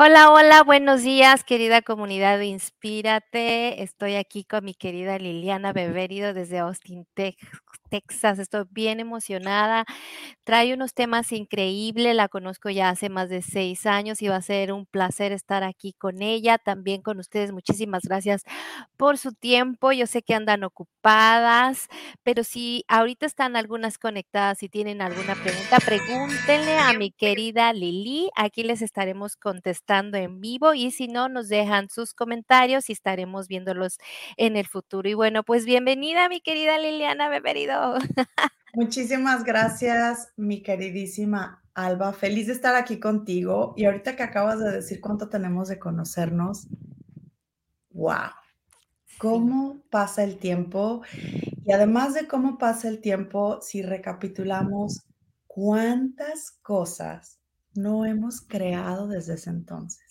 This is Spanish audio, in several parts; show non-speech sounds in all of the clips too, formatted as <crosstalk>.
Hola, hola, buenos días, querida comunidad de Inspírate. Estoy aquí con mi querida Liliana Beberido desde Austin, Texas. Estoy bien emocionada. Trae unos temas increíbles. La conozco ya hace más de seis años y va a ser un placer estar aquí con ella, también con ustedes. Muchísimas gracias por su tiempo. Yo sé que andan ocupadas, pero si ahorita están algunas conectadas y tienen alguna pregunta, pregúntenle a mi querida Lili. Aquí les estaremos contestando en vivo y si no, nos dejan sus comentarios y estaremos viéndolos en el futuro. Y bueno, pues bienvenida, mi querida Liliana Beberido. <laughs> Muchísimas gracias, mi queridísima Alba. Feliz de estar aquí contigo. Y ahorita que acabas de decir cuánto tenemos de conocernos, wow, cómo pasa el tiempo. Y además de cómo pasa el tiempo, si recapitulamos cuántas cosas no hemos creado desde ese entonces.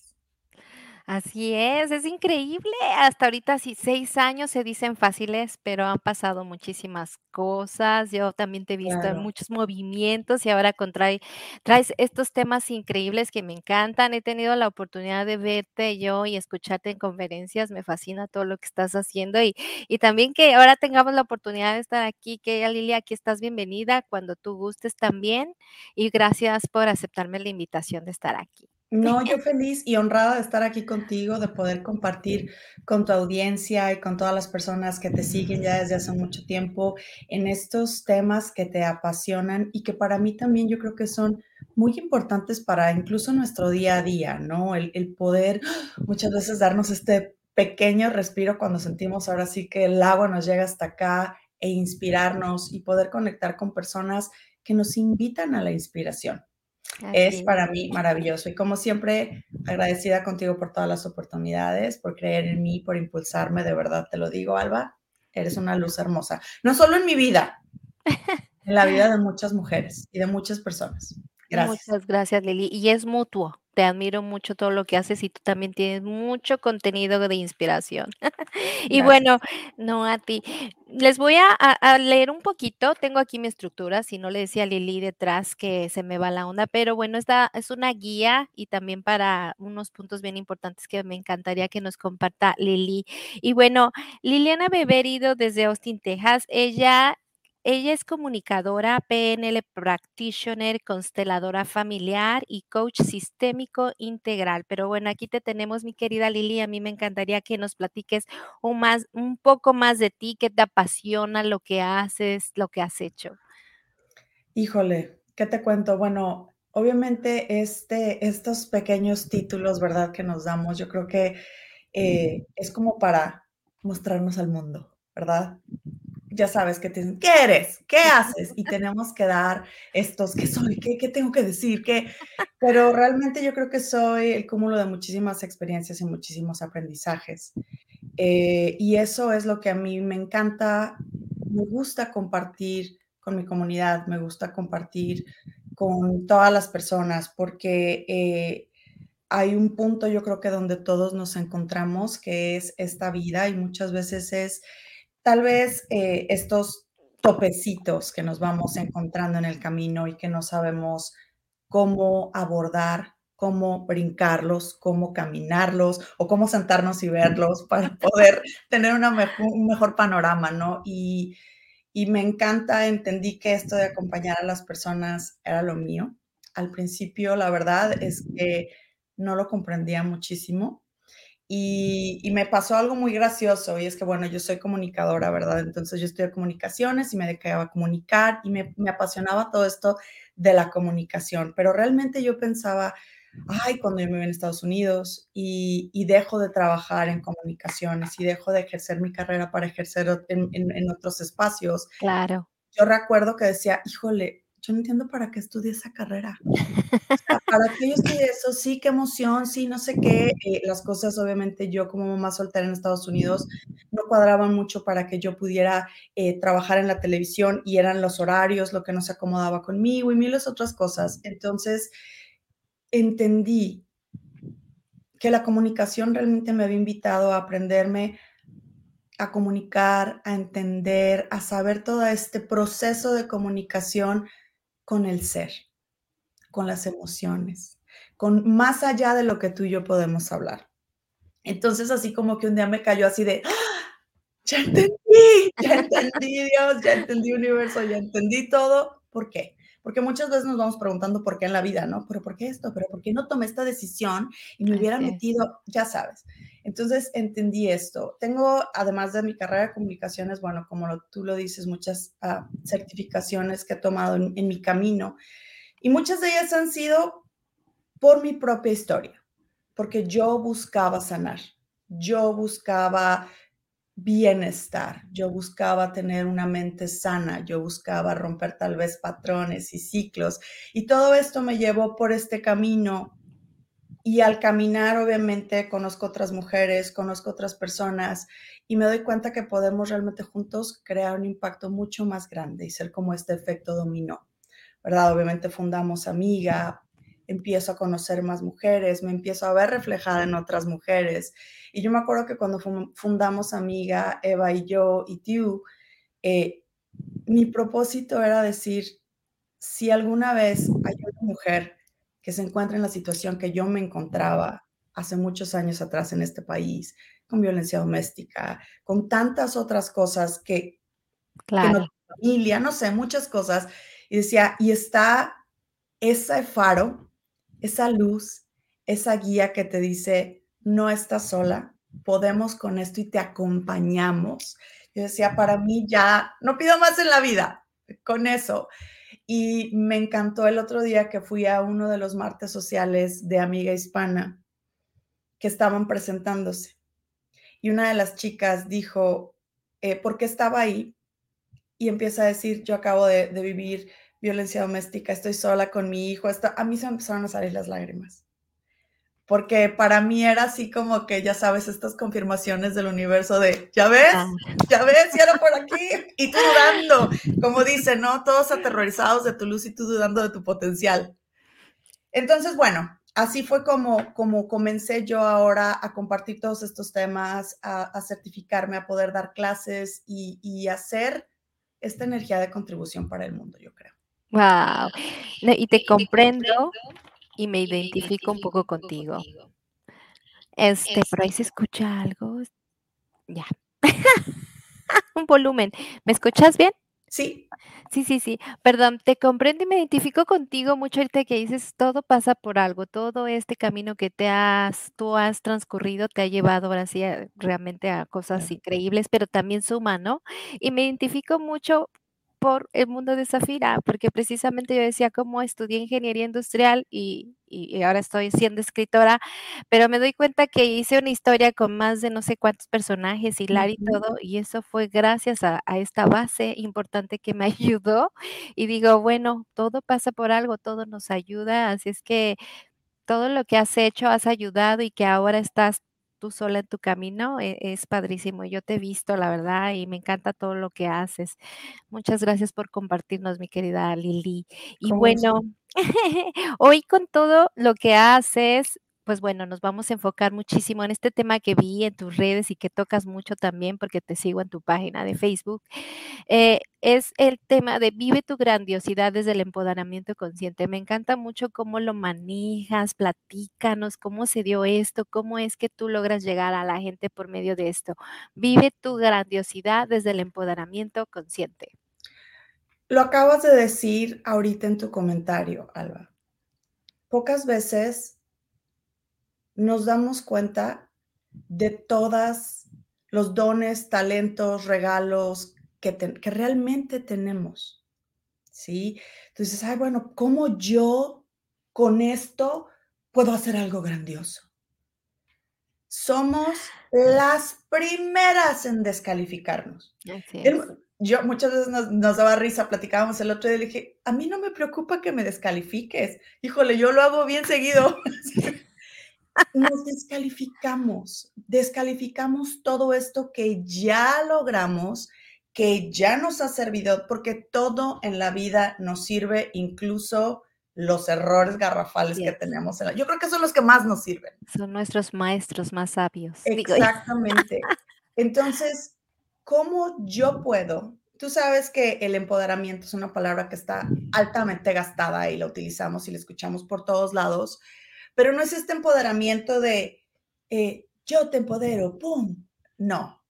Así es, es increíble. Hasta ahorita sí, 6 años se dicen fáciles, pero han pasado muchísimas cosas. Yo también te he visto en Claro. muchos movimientos y ahora con trae traes estos temas increíbles que me encantan. He tenido la oportunidad de verte yo y escucharte en conferencias. Me fascina todo lo que estás haciendo y y también que ahora tengamos la oportunidad de estar aquí, que ya Lilia, aquí estás bienvenida cuando tú gustes también, y gracias por aceptarme la invitación de estar aquí. No, yo feliz y honrada de estar aquí contigo, de poder compartir con tu audiencia y con todas las personas que te siguen ya desde hace mucho tiempo en estos temas que te apasionan y que para mí también yo creo que son muy importantes para incluso nuestro día a día, ¿no? El, el poder muchas veces darnos este pequeño respiro cuando sentimos ahora sí que el agua nos llega hasta acá e inspirarnos y poder conectar con personas que nos invitan a la inspiración. Es Así es. para mí maravilloso y como siempre, agradecida contigo por todas las oportunidades, por creer en mí, por impulsarme, de verdad te lo digo, Alba, eres una luz hermosa. No solo en mi vida, en la vida de muchas mujeres y de muchas personas. Gracias. Muchas gracias, Lili, y es mutuo. Te admiro mucho todo lo que haces y tú también tienes mucho contenido de inspiración. <laughs> Y bueno, no a ti. Les voy a leer un poquito, tengo aquí mi estructura, si no le decía a Lili detrás que se me va la onda, pero bueno, esta es una guía y también para unos puntos bien importantes que me encantaría que nos comparta Lili. Y bueno, Liliana Beberido desde Austin, Texas, ella ella es comunicadora, PNL practitioner, consteladora familiar y coach sistémico integral. Pero bueno, aquí te tenemos, mi querida Lili, a mí me encantaría que nos platiques un más un poco más de ti, qué te apasiona, lo que haces, lo que has hecho. Híjole, ¿qué te cuento? Bueno, obviamente, este estos pequeños títulos, ¿verdad?, que nos damos, yo creo que, eh, es como para mostrarnos al mundo, ¿verdad? Ya sabes que te dicen: "¿Qué eres? ¿Qué haces?". Y tenemos que dar estos: "¿Qué soy? ¿Qué qué tengo que decir? ¿Qué?". Pero realmente yo creo que soy el cúmulo de muchísimas experiencias y muchísimos aprendizajes. Eh, y eso es lo que a mí me encanta. Me gusta compartir con mi comunidad, me gusta compartir con todas las personas, porque, eh, hay un punto, yo creo que donde todos nos encontramos, que es esta vida, y muchas veces es, tal vez, eh, estos topecitos que nos vamos encontrando en el camino y que no sabemos cómo abordar, cómo brincarlos, cómo caminarlos o cómo sentarnos y verlos para poder tener una mejo un mejor panorama, ¿no? Y y me encanta, entendí que esto de acompañar a las personas era lo mío. Al principio, la verdad es que no lo comprendía muchísimo, y y me pasó algo muy gracioso, y es que, bueno, yo soy comunicadora, ¿verdad? Entonces, yo estudié comunicaciones y me dedicaba a comunicar, y me me apasionaba todo esto de la comunicación, pero realmente yo pensaba: "Ay, cuando yo me vea en Estados Unidos y y dejo de trabajar en comunicaciones y dejo de ejercer mi carrera para ejercer en en en otros espacios". Claro. Yo recuerdo que decía: "Híjole, yo no entiendo para qué estudié esa carrera". ¿para qué yo estudié eso? Sí, qué emoción, sí, no sé qué. Eh, las cosas, obviamente, yo como mamá soltera en Estados Unidos, no cuadraban mucho para que yo pudiera, eh, trabajar en la televisión, y eran los horarios lo que no se acomodaba conmigo, y miles otras cosas. Entonces, entendí que la comunicación realmente me había invitado a aprenderme a comunicar, a entender, a saber todo este proceso de comunicación con el ser, con las emociones, con más allá de lo que tú y yo podemos hablar. Entonces, así como que un día me cayó así de, ¡Ah! ya entendí, ya entendí Dios, ya entendí universo, ya entendí todo. ¿Por qué? Porque muchas veces nos vamos preguntando por qué en la vida, ¿no? Pero ¿por qué esto? ¿Pero por qué no tomé esta decisión y me hubiera metido? Ya sabes. Entonces entendí esto. Tengo, además de mi carrera de comunicaciones, bueno, como tú lo dices, muchas ah, certificaciones que he tomado en, en mi camino. Y muchas de ellas han sido por mi propia historia, porque yo buscaba sanar, yo buscaba bienestar, yo buscaba tener una mente sana, yo buscaba romper tal vez patrones y ciclos. Y todo esto me llevó por este camino. Y al caminar, obviamente, conozco otras mujeres, conozco otras personas y me doy cuenta que podemos realmente juntos crear un impacto mucho más grande y ser como este efecto dominó. ¿Verdad? Obviamente fundamos Amiga, empiezo a conocer más mujeres, me empiezo a ver reflejada en otras mujeres. Y yo me acuerdo que cuando fundamos Amiga, Eva y yo y tú, eh, mi propósito era decir, si alguna vez hay una mujer que se encuentra en la situación que yo me encontraba hace muchos años atrás en este país, con violencia doméstica, con tantas otras cosas que, claro. no familia, no sé, muchas cosas, y decía, y está ese faro esa luz, esa guía que te dice, no estás sola, podemos con esto y te acompañamos. Yo decía, para mí ya no pido más en la vida con eso. Y me encantó el otro día que fui a uno de los martes sociales de Amiga Hispana que estaban presentándose. Y una de las chicas dijo, eh, ¿por qué estaba ahí? Y empieza a decir, yo acabo de, vivir violencia doméstica, estoy sola con mi hijo, a mí se me empezaron a salir las lágrimas. Porque para mí era así como que, ya sabes, estas confirmaciones del universo de, ya ves, ah. ya ves, ya era por aquí, <laughs> y tú dudando, como dice, ¿no? Todos aterrorizados de tu luz y tú dudando de tu potencial. Entonces, bueno, así fue como, como comencé yo ahora a compartir todos estos temas, a, certificarme, a poder dar clases y, y hacer esta energía de contribución para el mundo, yo creo. Wow. y te comprendo y me identifico un poco contigo. Este, por ahí se escucha algo. Ya. <laughs> un volumen. ¿Me escuchas bien? Sí. Sí, sí, sí. Perdón, te comprendo y me identifico contigo mucho ahorita que dices, todo pasa por algo, todo este camino que te has, tú has transcurrido te ha llevado ahora sí realmente a cosas increíbles, pero también suma, ¿no? Y me identifico mucho por el mundo de Zafira, porque precisamente yo decía cómo estudié ingeniería industrial y, ahora estoy siendo escritora, pero me doy cuenta que hice una historia con más de no sé cuántos personajes, hilar y todo, y eso fue gracias a, a, esta base importante que me <laughs> ayudó. Y digo, bueno, todo pasa por algo, todo nos ayuda, así es que todo lo que has hecho, has ayudado y que ahora estás tú sola en tu camino, e, es padrísimo. Yo te he visto, la verdad, y me encanta todo lo que haces. Muchas gracias por compartirnos, mi querida Lili. Y bueno, <laughs> hoy con todo lo que haces, pues bueno, nos vamos a enfocar muchísimo en este tema que vi en tus redes y que tocas mucho también porque te sigo en tu página de Facebook. Eh, es el tema de vive tu grandiosidad desde el empoderamiento consciente. Me encanta mucho cómo lo manejas, platícanos cómo se dio esto, cómo es que tú logras llegar a la gente por medio de esto. Vive tu grandiosidad desde el empoderamiento consciente. Lo acabas de decir ahorita en tu comentario, Alba. Pocas veces nos damos cuenta de todas los dones, talentos, regalos que, que realmente tenemos. ¿Sí? Entonces, ay, bueno, ¿cómo yo con esto puedo hacer algo grandioso? Somos las primeras en descalificarnos. yo muchas veces nos, nos, daba risa, platicábamos el otro día y le dije, a mí no me preocupa que me descalifiques. Híjole, yo lo hago bien seguido. <laughs> nos descalificamos, descalificamos todo esto que ya logramos, que ya nos ha servido, porque todo en la vida nos sirve, incluso los errores garrafales que tenemos. En la, yo creo que son los que más nos sirven. Son nuestros maestros más sabios. Exactamente. Entonces, ¿cómo yo puedo? Tú sabes que el empoderamiento es una palabra que está altamente gastada y la utilizamos y la escuchamos por todos lados, pero no es este empoderamiento de eh, yo te empodero, ¡pum! No,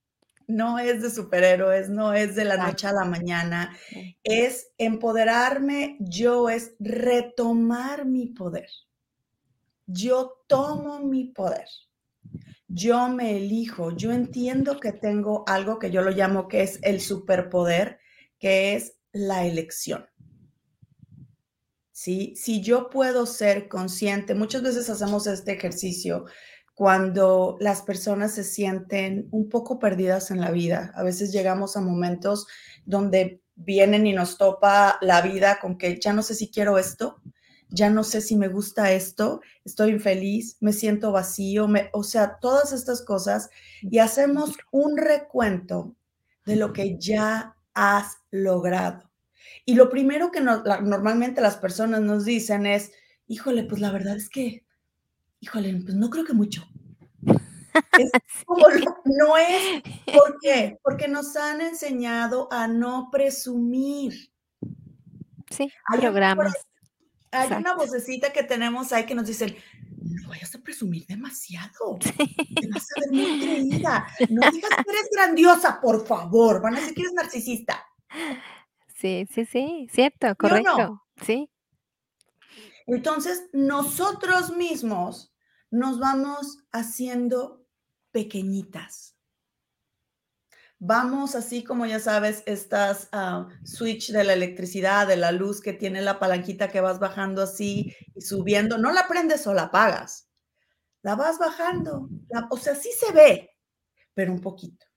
no es de superhéroes, no es de la noche a la mañana, es empoderarme, yo es retomar mi poder. Yo tomo mi poder. Yo me elijo, yo entiendo que tengo algo que yo lo llamo que es el superpoder, que es la elección. ¿Sí? Si yo puedo ser consciente, muchas veces hacemos este ejercicio cuando las personas se sienten un poco perdidas en la vida. A veces llegamos a momentos donde vienen y nos topa la vida con que ya no sé si quiero esto, ya no sé si me gusta esto, estoy infeliz, me siento vacío, o sea, todas estas cosas y hacemos un recuento de lo que ya has logrado. Y lo primero que normalmente las personas nos dicen es, híjole, pues la verdad es que híjole, pues no creo que mucho. Es <laughs> como no, es, ¿por qué? Porque nos han enseñado a no presumir. Sí, hay programas. hay una vocecita que tenemos ahí que nos dice, no vayas a presumir demasiado. Te vas a ver muy creída. <laughs> No digas que eres grandiosa, por favor. Van a decir que eres narcisista. Sí, sí, sí, cierto, correcto. Sí. Entonces, nosotros mismos nos vamos haciendo pequeñitas. Vamos así como ya sabes, estas ah, switch de la electricidad, de la luz que tiene la palanquita que vas bajando así y subiendo. No la prendes o la apagas. La vas bajando. o sea, sí se ve, pero un poquito.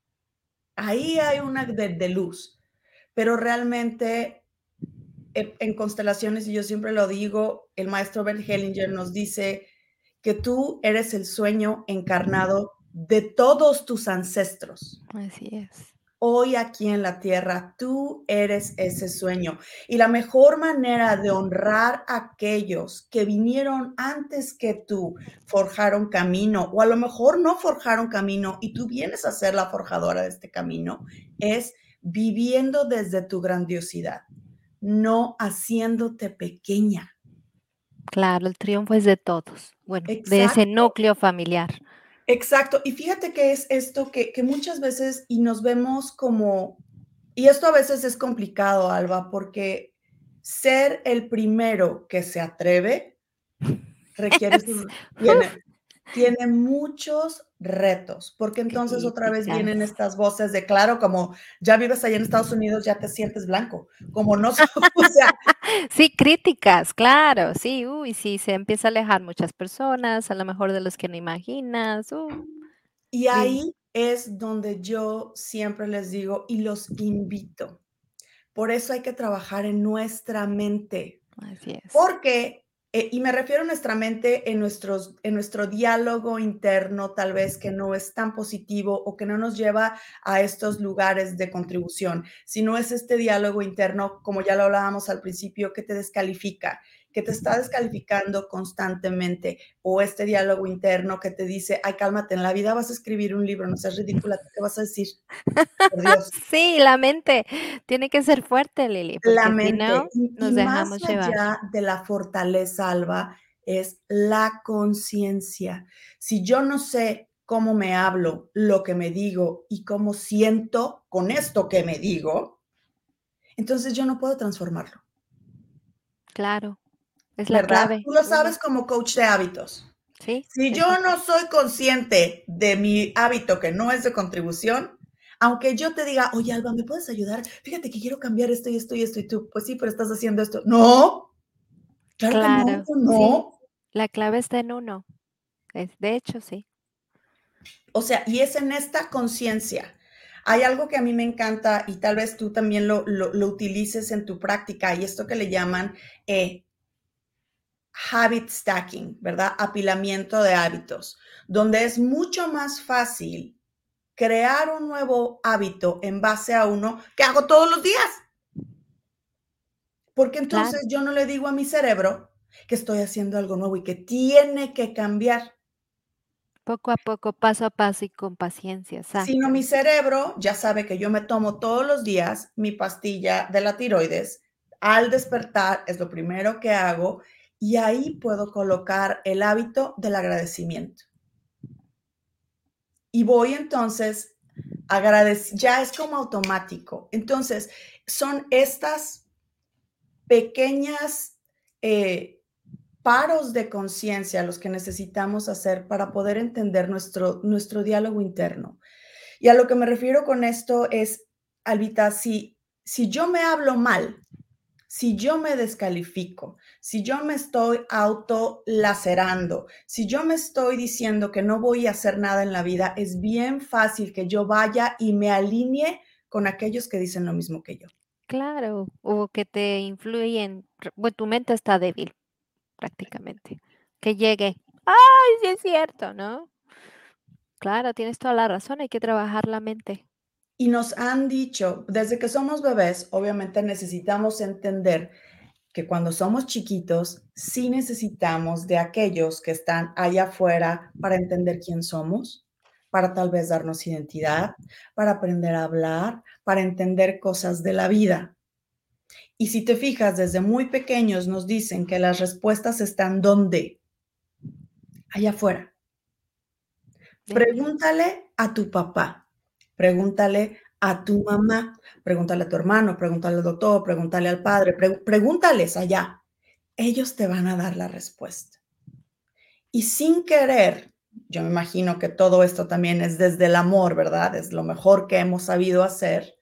Ahí hay una de luz. Pero realmente eh, en constelaciones, y yo siempre lo digo, el maestro Bert Hellinger nos dice que tú eres el sueño encarnado de todos tus ancestros. Así es. Hoy aquí en la tierra, tú eres ese sueño. Y la mejor manera de honrar a aquellos que vinieron antes que tú, forjaron camino, o a lo mejor no forjaron camino y tú vienes a ser la forjadora de este camino, es viviendo desde tu grandiosidad no haciéndote pequeña. Claro, el triunfo es de todos, bueno, de ese núcleo familiar. Exacto, y fíjate que es esto que, que muchas veces y nos vemos como, y esto a veces es complicado, Alba, porque ser el primero que se atreve <laughs> requiere, tiene muchos retos, porque entonces otra vez vienen estas voces de, claro, como ya vives allá en Estados Unidos, ya te sientes blanco, como no, <laughs> o sea. Sí, críticas, claro, sí, uy, sí, se empieza a alejar muchas personas, a lo mejor de los que no imaginas. Uh, y ahí es donde yo siempre les digo y los invito. Por eso hay que trabajar en nuestra mente. Así es. Porque eh, y me refiero a nuestra mente en, nuestros, en nuestro diálogo interno, tal vez que no es tan positivo o que no nos lleva a estos lugares de contribución, sino es este diálogo interno, como ya lo hablábamos al principio, que te descalifica, que te está descalificando constantemente, o este diálogo interno que te dice, ay, cálmate, en la vida vas a escribir un libro, no seas ridícula, ¿qué vas a decir? <laughs> sí, la mente tiene que ser fuerte, Lili. La mente. nos dejamos más allá de la fortaleza, Alba, es la conciencia. Si yo no sé cómo me hablo, lo que me digo y cómo siento con esto que me digo, entonces yo no puedo transformarlo. Claro. Es la clave. Tú lo sabes como coach de hábitos. Sí. Si yo no soy consciente de mi hábito que no es de contribución, aunque yo te diga, oye, Alba, ¿me puedes ayudar? Fíjate que quiero cambiar esto y esto y esto y tú, pues sí, pero estás haciendo esto. No. Claro, no. La clave está en uno. De hecho, sí. O sea, y es en esta conciencia. Hay algo que a mí me encanta y tal vez tú también lo, lo, utilices en tu práctica y esto que le llaman eh, habit stacking, ¿verdad? Apilamiento de hábitos, donde es mucho más fácil crear un nuevo hábito en base a uno que hago todos los días. Porque entonces yo no le digo a mi cerebro que estoy haciendo algo nuevo y que tiene que cambiar. Poco a poco, paso a paso y con paciencia. Sino mi cerebro ya sabe que yo me tomo todos los días mi pastilla de la tiroides. Al despertar es lo primero que hago y ahí puedo colocar el hábito del agradecimiento. Y voy entonces ya es como automático. Entonces, son estas pequeñas eh, paros de conciencia los que necesitamos hacer para poder entender nuestro, nuestro diálogo interno. Y a lo que me refiero con esto es, Albita, si, si yo me hablo mal, si yo me descalifico, si yo me estoy autolacerando, si yo me estoy diciendo que no voy a hacer nada en la vida, es bien fácil que yo vaya y me alinee con aquellos que dicen lo mismo que yo. Claro, o que te influyen, bueno, tu mente está débil prácticamente. Que llegue, ay, sí es cierto, ¿no? Claro, tienes toda la razón, hay que trabajar la mente. Y nos han dicho, desde que somos bebés, obviamente necesitamos entender que cuando somos chiquitos, sí necesitamos de aquellos que están allá afuera para entender quién somos, para tal vez darnos identidad, para aprender a hablar, para entender cosas de la vida. Y si te fijas, desde muy pequeños nos dicen que las respuestas están donde? Allá afuera. Pregúntale a tu papá, Pregúntale a tu mamá, pregúntale a tu hermano, pregúntale al doctor, pregúntale al padre, pregúntales allá. Ellos te van a dar la respuesta. Y sin querer, yo me imagino que todo esto también es desde el amor, ¿verdad? Es lo mejor que hemos sabido hacer.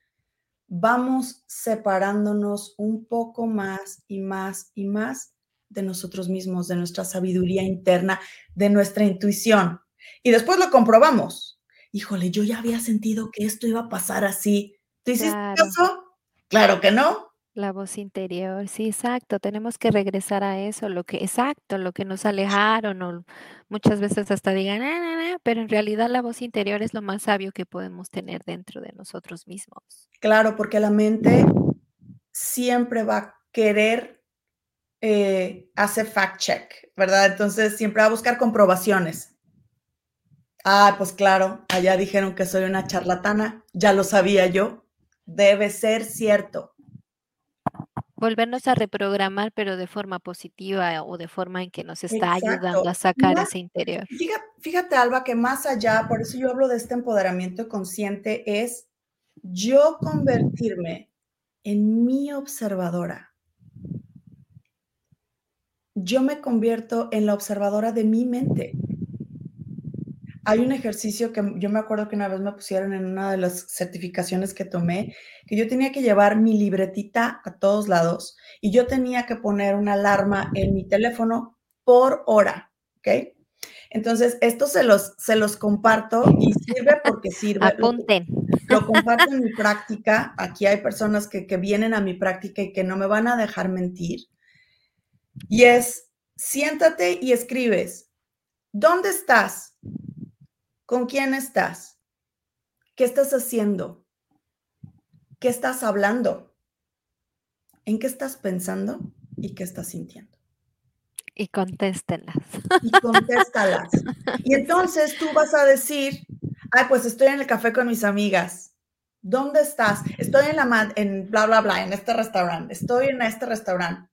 Vamos separándonos un poco más y más y más de nosotros mismos, de nuestra sabiduría interna, de nuestra intuición. Y después lo comprobamos híjole, yo ya había sentido que esto iba a pasar así. ¿Tú hiciste caso? Claro que no. La voz interior, sí, exacto. Tenemos que regresar a eso, lo que, exacto, lo que nos alejaron, o muchas veces hasta digan, ah, pero en realidad la voz interior es lo más sabio que podemos tener dentro de nosotros mismos. Claro, porque la mente siempre va a querer eh, hacer fact check, ¿verdad? Entonces siempre va a buscar comprobaciones. Ah, pues claro, allá dijeron que soy una charlatana, ya lo sabía yo, debe ser cierto. Volvernos a reprogramar, pero de forma positiva o de forma en que nos está ayudando a sacar ese interior. Fíjate, fíjate, Alba, que más allá, por eso yo hablo de este empoderamiento consciente, es yo convertirme en mi observadora. Yo me convierto en la observadora de mi mente hay un ejercicio que yo me acuerdo que una vez me pusieron en una de las certificaciones que tomé, que yo tenía que llevar mi libretita a todos lados y yo tenía que poner una alarma en mi teléfono por hora, ¿ok? Entonces, esto se los, se los comparto y sirve porque sirve. Apunten. Lo, comparto en mi práctica. Aquí hay personas que, que vienen a mi práctica y que no me van a dejar mentir. Y es, siéntate y escribes, ¿dónde estás? ¿Con quién estás? ¿Qué estás haciendo? ¿Qué estás hablando? ¿En qué estás pensando y qué estás sintiendo? Y contéstenlas. Y contéstalas. <laughs> Y entonces tú vas a decir, ay, pues estoy en el café con mis amigas. ¿Dónde estás? Estoy en la en bla bla bla, en este restaurante. Estoy en este restaurante.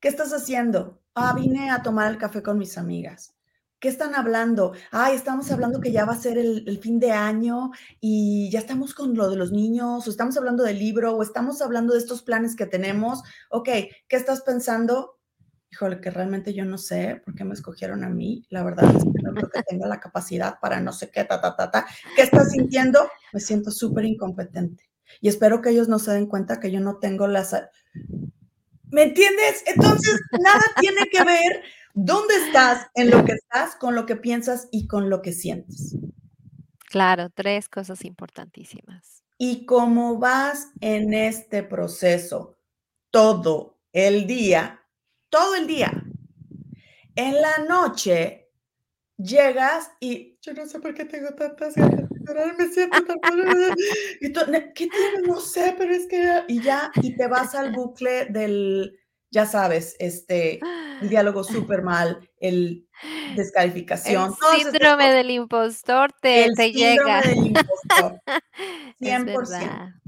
¿Qué estás haciendo? Ah, vine a tomar el café con mis amigas. ¿Qué están hablando? Ay, estamos hablando que ya va a ser el, fin de año y ya estamos con lo de los niños, o estamos hablando del libro, o estamos hablando de estos planes que tenemos. Ok, ¿qué estás pensando? Híjole, que realmente yo no sé por qué me escogieron a mí. La verdad es que no creo que tenga la capacidad para no sé qué, ta, ta, ta, ta. ¿Qué estás sintiendo? Me siento súper incompetente. Y espero que ellos no se den cuenta que yo no tengo las... ¿Me entiendes? Entonces, nada tiene que ver ¿Dónde estás en lo que estás, con lo que piensas y con lo que sientes? Claro, tres cosas importantísimas. Y cómo vas en este proceso todo el día, todo el día, en la noche llegas y yo no sé por qué tengo tantas ganas de llorar, me siento tan y ¿Qué tienes? No sé, pero es que y ya y te vas al bucle del ya sabes, este, el diálogo <gasps> súper mal, el descalificación. El síndrome del impostor te, el síndrome Del impostor. <laughs> 100%.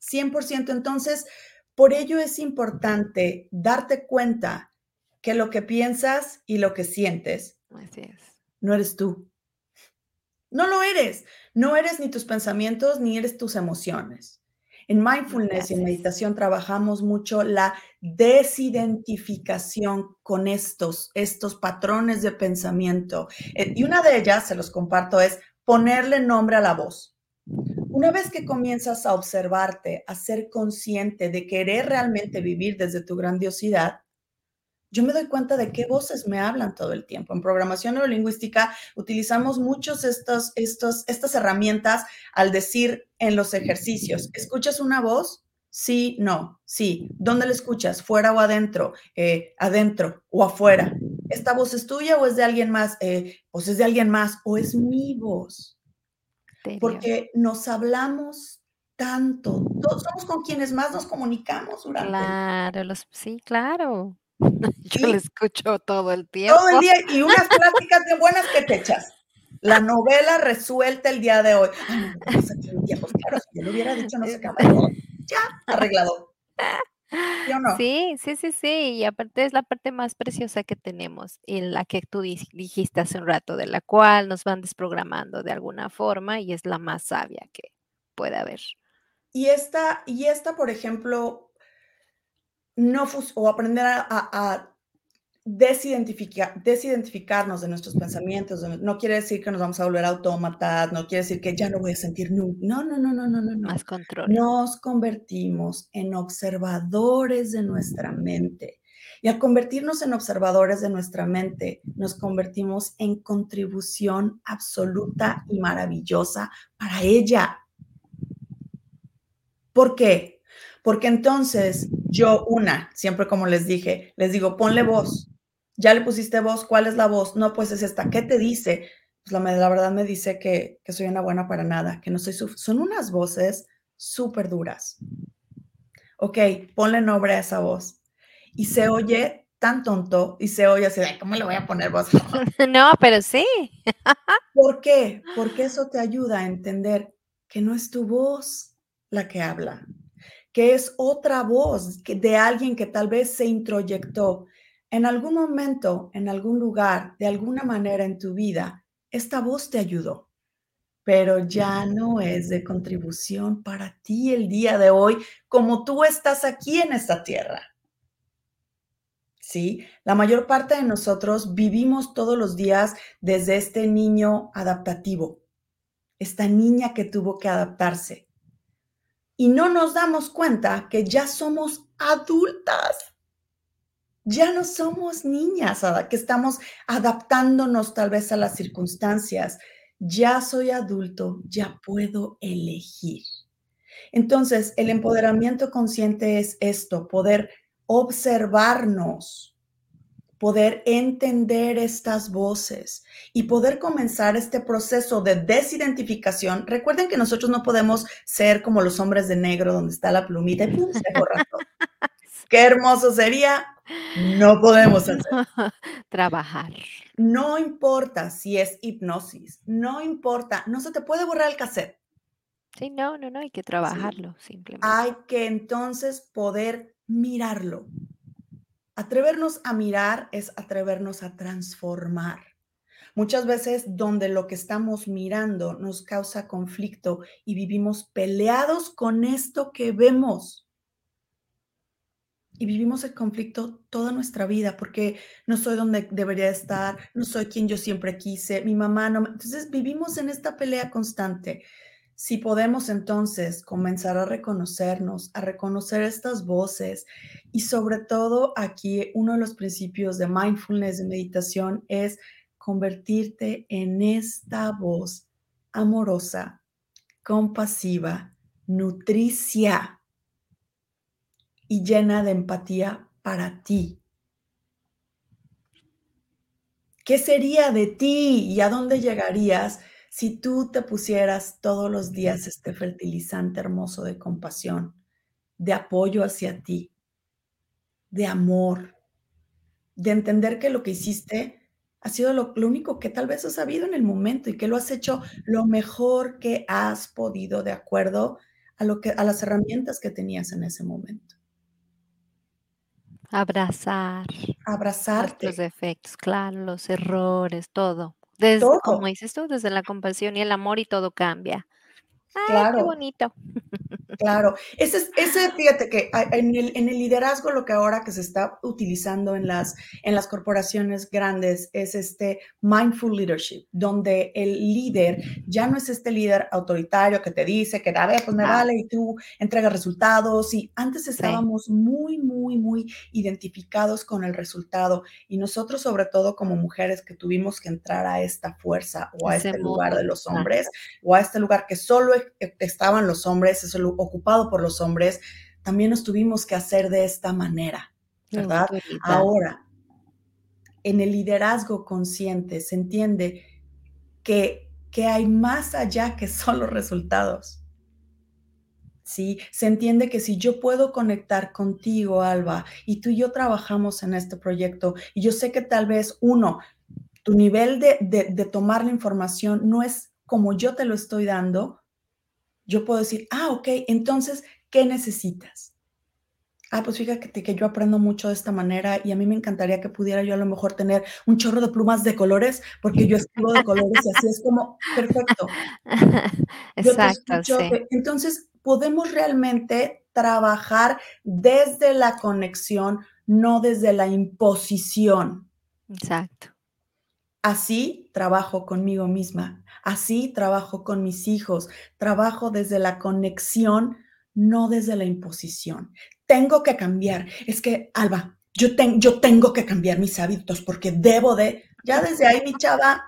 100%. Entonces, por ello es importante darte cuenta que lo que piensas y lo que sientes Así es. no eres tú. No lo eres. No eres ni tus pensamientos ni eres tus emociones. En mindfulness y en meditación trabajamos mucho la desidentificación con estos, estos patrones de pensamiento. Eh, y una de ellas, se los comparto, es ponerle nombre a la voz. Una vez que comienzas a observarte, a ser consciente de querer realmente vivir desde tu grandiosidad, yo me doy cuenta de qué voces me hablan todo el tiempo. En programación neurolingüística utilizamos muchos estos, estos, estas herramientas al decir en los ejercicios, <laughs> ¿escuchas una voz? Sí, no, sí. ¿Dónde la escuchas? ¿Fuera o adentro? Eh, ¿Adentro o afuera? ¿Esta voz es tuya o es de alguien más? Eh, pues es de alguien más o es mi voz. Porque nos hablamos tanto. Todos somos con quienes más nos comunicamos durante. Claro, los, sí, claro. <laughs> Yo lo escucho todo el tiempo. Todo el día y unas <laughs> pláticas de buenas que te echas. La novela resuelta el día de hoy. Ay, no, pues claro, si yo lo hubiera dicho, no sé qué. Ya, arreglado. ¿Sí, no? sí, sí, sí, sí. Y aparte es la parte más preciosa que tenemos y la que tú dijiste hace un rato, de la cual nos van desprogramando de alguna forma y es la más sabia que puede haber. Y esta, y esta, por ejemplo, no o aprender a, desidentificar, desidentificarnos de nuestros pensamientos. No quiere decir que nos vamos a volver autómatas, no quiere decir que ya no voy a sentir nunca. No, no, no, no, no, no. Más control. Nos convertimos en observadores de nuestra mente. Y al convertirnos en observadores de nuestra mente, nos convertimos en contribución absoluta y maravillosa para ella. ¿Por qué? Porque entonces yo, una, siempre como les dije, les digo, ponle voz. Ya le pusiste voz, ¿cuál es la voz? No, pues es esta. ¿Qué te dice? Pues la, la verdad me dice que, que, soy una buena para nada, que no soy... Son unas voces súper duras. Ok, ponle nombre a esa voz. Y se oye tan tonto y se oye así, ¿cómo le voy a poner voz? <laughs> no, pero sí. <laughs> ¿Por qué? Porque eso te ayuda a entender que no es tu voz la que habla, que es otra voz de alguien que tal vez se introyectó en algún momento, en algún lugar, de alguna manera en tu vida. Esta voz te ayudó, pero ya no es de contribución para ti el día de hoy, como tú estás aquí en esta tierra. ¿Sí? La mayor parte de nosotros vivimos todos los días desde este niño adaptativo, esta niña que tuvo que adaptarse y no nos damos cuenta que ya somos adultas. Ya no somos niñas, que estamos adaptándonos tal vez a las circunstancias. Ya soy adulto, ya puedo elegir. Entonces, el empoderamiento consciente es esto, poder observarnos poder entender estas voces y poder comenzar este proceso de desidentificación. Recuerden que nosotros no podemos ser como los hombres de negro donde está la plumita y pum, se <laughs> Qué hermoso sería. No podemos hacer. <laughs> Trabajar. No importa si es hipnosis, no importa, no se te puede borrar el cassette. Sí, no, no, no, hay que trabajarlo simplemente. Hay que entonces poder mirarlo, Atrevernos a mirar es atrevernos a transformar. Muchas veces donde lo que estamos mirando nos causa conflicto y vivimos peleados con esto que vemos. Y vivimos el conflicto toda nuestra vida porque no soy donde debería estar, no soy quien yo siempre quise, mi mamá no. Entonces vivimos en esta pelea constante. Si podemos entonces comenzar a reconocernos, a reconocer estas voces y sobre todo aquí uno de los principios de mindfulness, de meditación, es convertirte en esta voz amorosa, compasiva, nutricia y llena de empatía para ti. ¿Qué sería de ti y a dónde llegarías si tú te pusieras todos los días este fertilizante hermoso de compasión, de apoyo hacia ti, de amor, de entender que lo que hiciste ha sido lo, único que tal vez has sabido en el momento y que lo has hecho lo mejor que has podido de acuerdo a, lo que, a las herramientas que tenías en ese momento. Abrazar. Abrazarte. Nuestros defectos, claro, los errores, todo. Desde, como dices tú, desde la compasión y el amor y todo cambia. Ay, qué Claro. bonito. Claro, ese es ese fíjate que en el en el liderazgo lo que ahora que se está utilizando en las en las corporaciones grandes es este mindful leadership, donde el líder ya no es este líder autoritario que te dice que, a ver, pues me Ah. vale y tú entregas resultados, y antes Sí. estábamos muy, muy, muy identificados con el resultado, y nosotros, sobre todo como mujeres que tuvimos que entrar a esta fuerza o a Ese este lugar de los exacto. hombres, o a este lugar que solo estaban los hombres, lu ocupado por los hombres, también nos tuvimos que hacer de esta manera, ¿verdad? Ahora en el liderazgo consciente se entiende que que hay más allá que solo resultados. Sí, se entiende que si yo puedo conectar contigo, Alba, y tú y yo trabajamos en este proyecto, y yo sé que tal vez, 1, tu nivel de de de tomar la información no es como yo te lo estoy dando, yo puedo decir: "Ah, okey, entonces, ¿qué necesitas?". "Ah, pues fíjate que yo aprendo mucho de esta manera, y a mí me encantaría que pudiera yo a lo mejor tener un chorro de plumas de colores, porque yo escribo de colores y así es como". Perfecto. <laughs> Exacto, sí. entonces, podemos realmente trabajar desde la conexión, no desde la imposición. Exacto. Así trabajo conmigo misma, así trabajo con mis hijos, trabajo desde la conexión, no desde la imposición. Tengo que cambiar. Es que, Alba, yo yo tengo que cambiar mis hábitos porque debo de ya desde ahí, mi chava,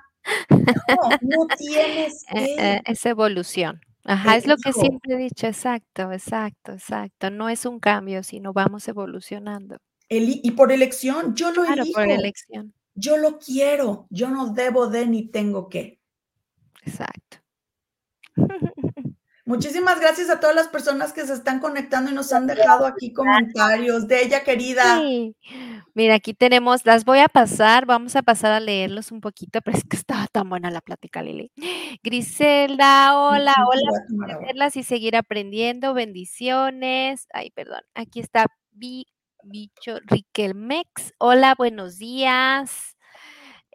no, no tienes <laughs> eh, que. es evolución. Ajá, es lo que siempre he dicho, exacto, exacto, exacto. No es un cambio, sino vamos evolucionando. Y por elección, yo lo Claro, por elijo, elección. Yo lo quiero, yo no debo de ni tengo que. Exacto. <laughs> Muchísimas gracias a todas las personas que se están conectando y nos han dejado aquí comentarios. Bella querida. Sí. Mira, aquí tenemos las voy a pasar, vamos a pasar a leerlos un poquito, pero es que estaba tan buena la plática, Lili. Griselda, hola, hola, y seguir aprendiendo, bendiciones. Ay, perdón, aquí está Bicho Riquelmex. Hola, buenos días.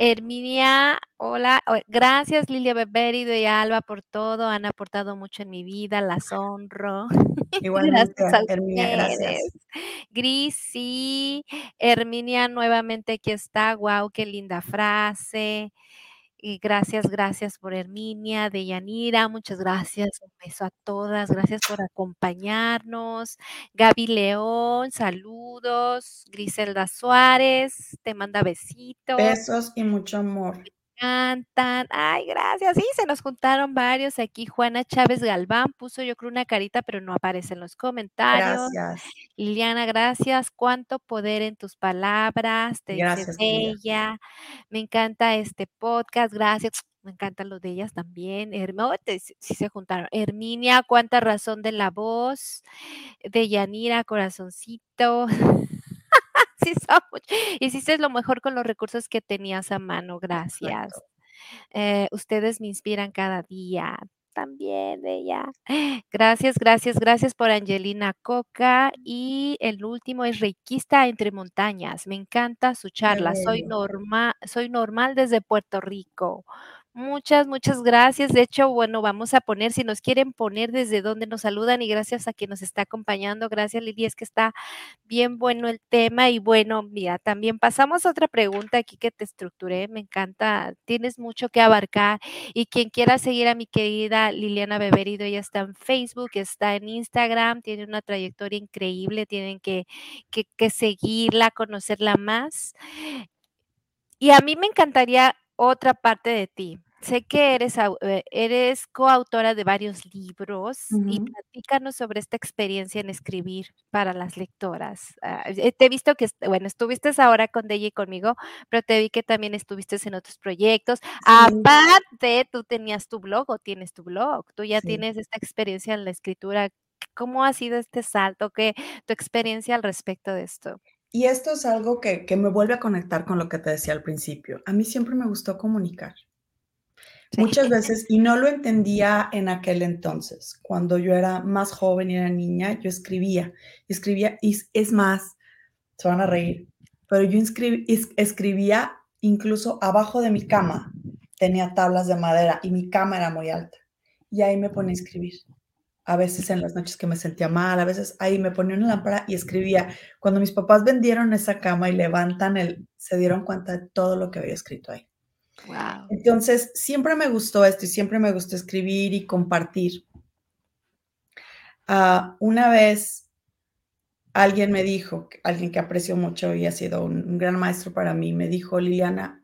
Herminia, hola, gracias, Lilia Beberido y Alba, por todo, han aportado mucho en mi vida, las honro. <laughs> Igualmente, Gracias a Herminia, gracias. Gris, sí. Herminia nuevamente aquí está. Guau, qué linda frase. Gracias, gracias por Herminia, Deyanira, muchas gracias. Un beso a todas. Gracias por acompañarnos. Gaby León, saludos. Griselda Suárez, te manda besitos. Besos y mucho amor. Encantan. Ay, gracias. Sí, se nos juntaron varios aquí. Juana Chávez Galván puso, yo creo, una carita, pero no aparece en los comentarios. Gracias. Liliana, gracias. Cuánto poder en tus palabras, te dice Gracias, querida. Bella. Me encanta este podcast, gracias. <tsk> Me encantan los de ellas también. Hermo te sí sí se juntaron. Herminia, cuánta razón de la voz. Deyanira, corazoncito. <laughs> Sí. Hiciste lo mejor con los recursos que tenías a mano, gracias. Eh, ustedes me inspiran cada día. También, Bella. Gracias, gracias, gracias por Angelina Coca. Y el último es reikista entre montañas. Me encanta su charla. Soy norma soy normal desde Puerto Rico. Muchas, muchas gracias. De hecho, bueno, vamos a poner, si nos quieren poner desde dónde nos saludan y gracias a quien nos está acompañando. Gracias, Lili, es que está bien bueno el tema. Y bueno, mira, también pasamos a otra pregunta aquí que te estructuré. Me encanta, tienes mucho que abarcar. Y quien quiera seguir a mi querida Liliana Beberido, ella está en Facebook, está en Instagram, tiene una trayectoria increíble, tienen que que que seguirla, conocerla más. Y a mí me encantaría otra parte de ti. Sé que eres eh, eres coautora de varios libros y platícanos sobre esta experiencia en escribir para las lectoras. Ah, eh, te he visto que, bueno, estuviste ahora con Deya y conmigo, pero te vi que también estuviste en otros proyectos. Sí. Aparte, tú tenías tu blog o tienes tu blog. Tú ya Sí. tienes esta experiencia en la escritura. ¿Cómo ha sido este salto? ¿Qué tu experiencia al respecto de esto? Y esto es algo que que me vuelve a conectar con lo que te decía al principio. A mí siempre me gustó comunicar. Muchas veces, y no lo entendía en aquel entonces, cuando yo era más joven y era niña, yo escribía, escribía, y es es más, se van a reír, pero yo escribía incluso abajo de mi cama, tenía tablas de madera y mi cama era muy alta. Y ahí me ponía a escribir. A veces en las noches que me sentía mal, a veces ahí me ponía una lámpara y escribía. Cuando mis papás vendieron esa cama y levantan el, se dieron cuenta de todo lo que había escrito ahí. Entonces, siempre me gustó esto y siempre me gustó escribir y compartir. Ah, una vez alguien me dijo, alguien que aprecio mucho y ha sido un, gran maestro para mí, me dijo, Liliana,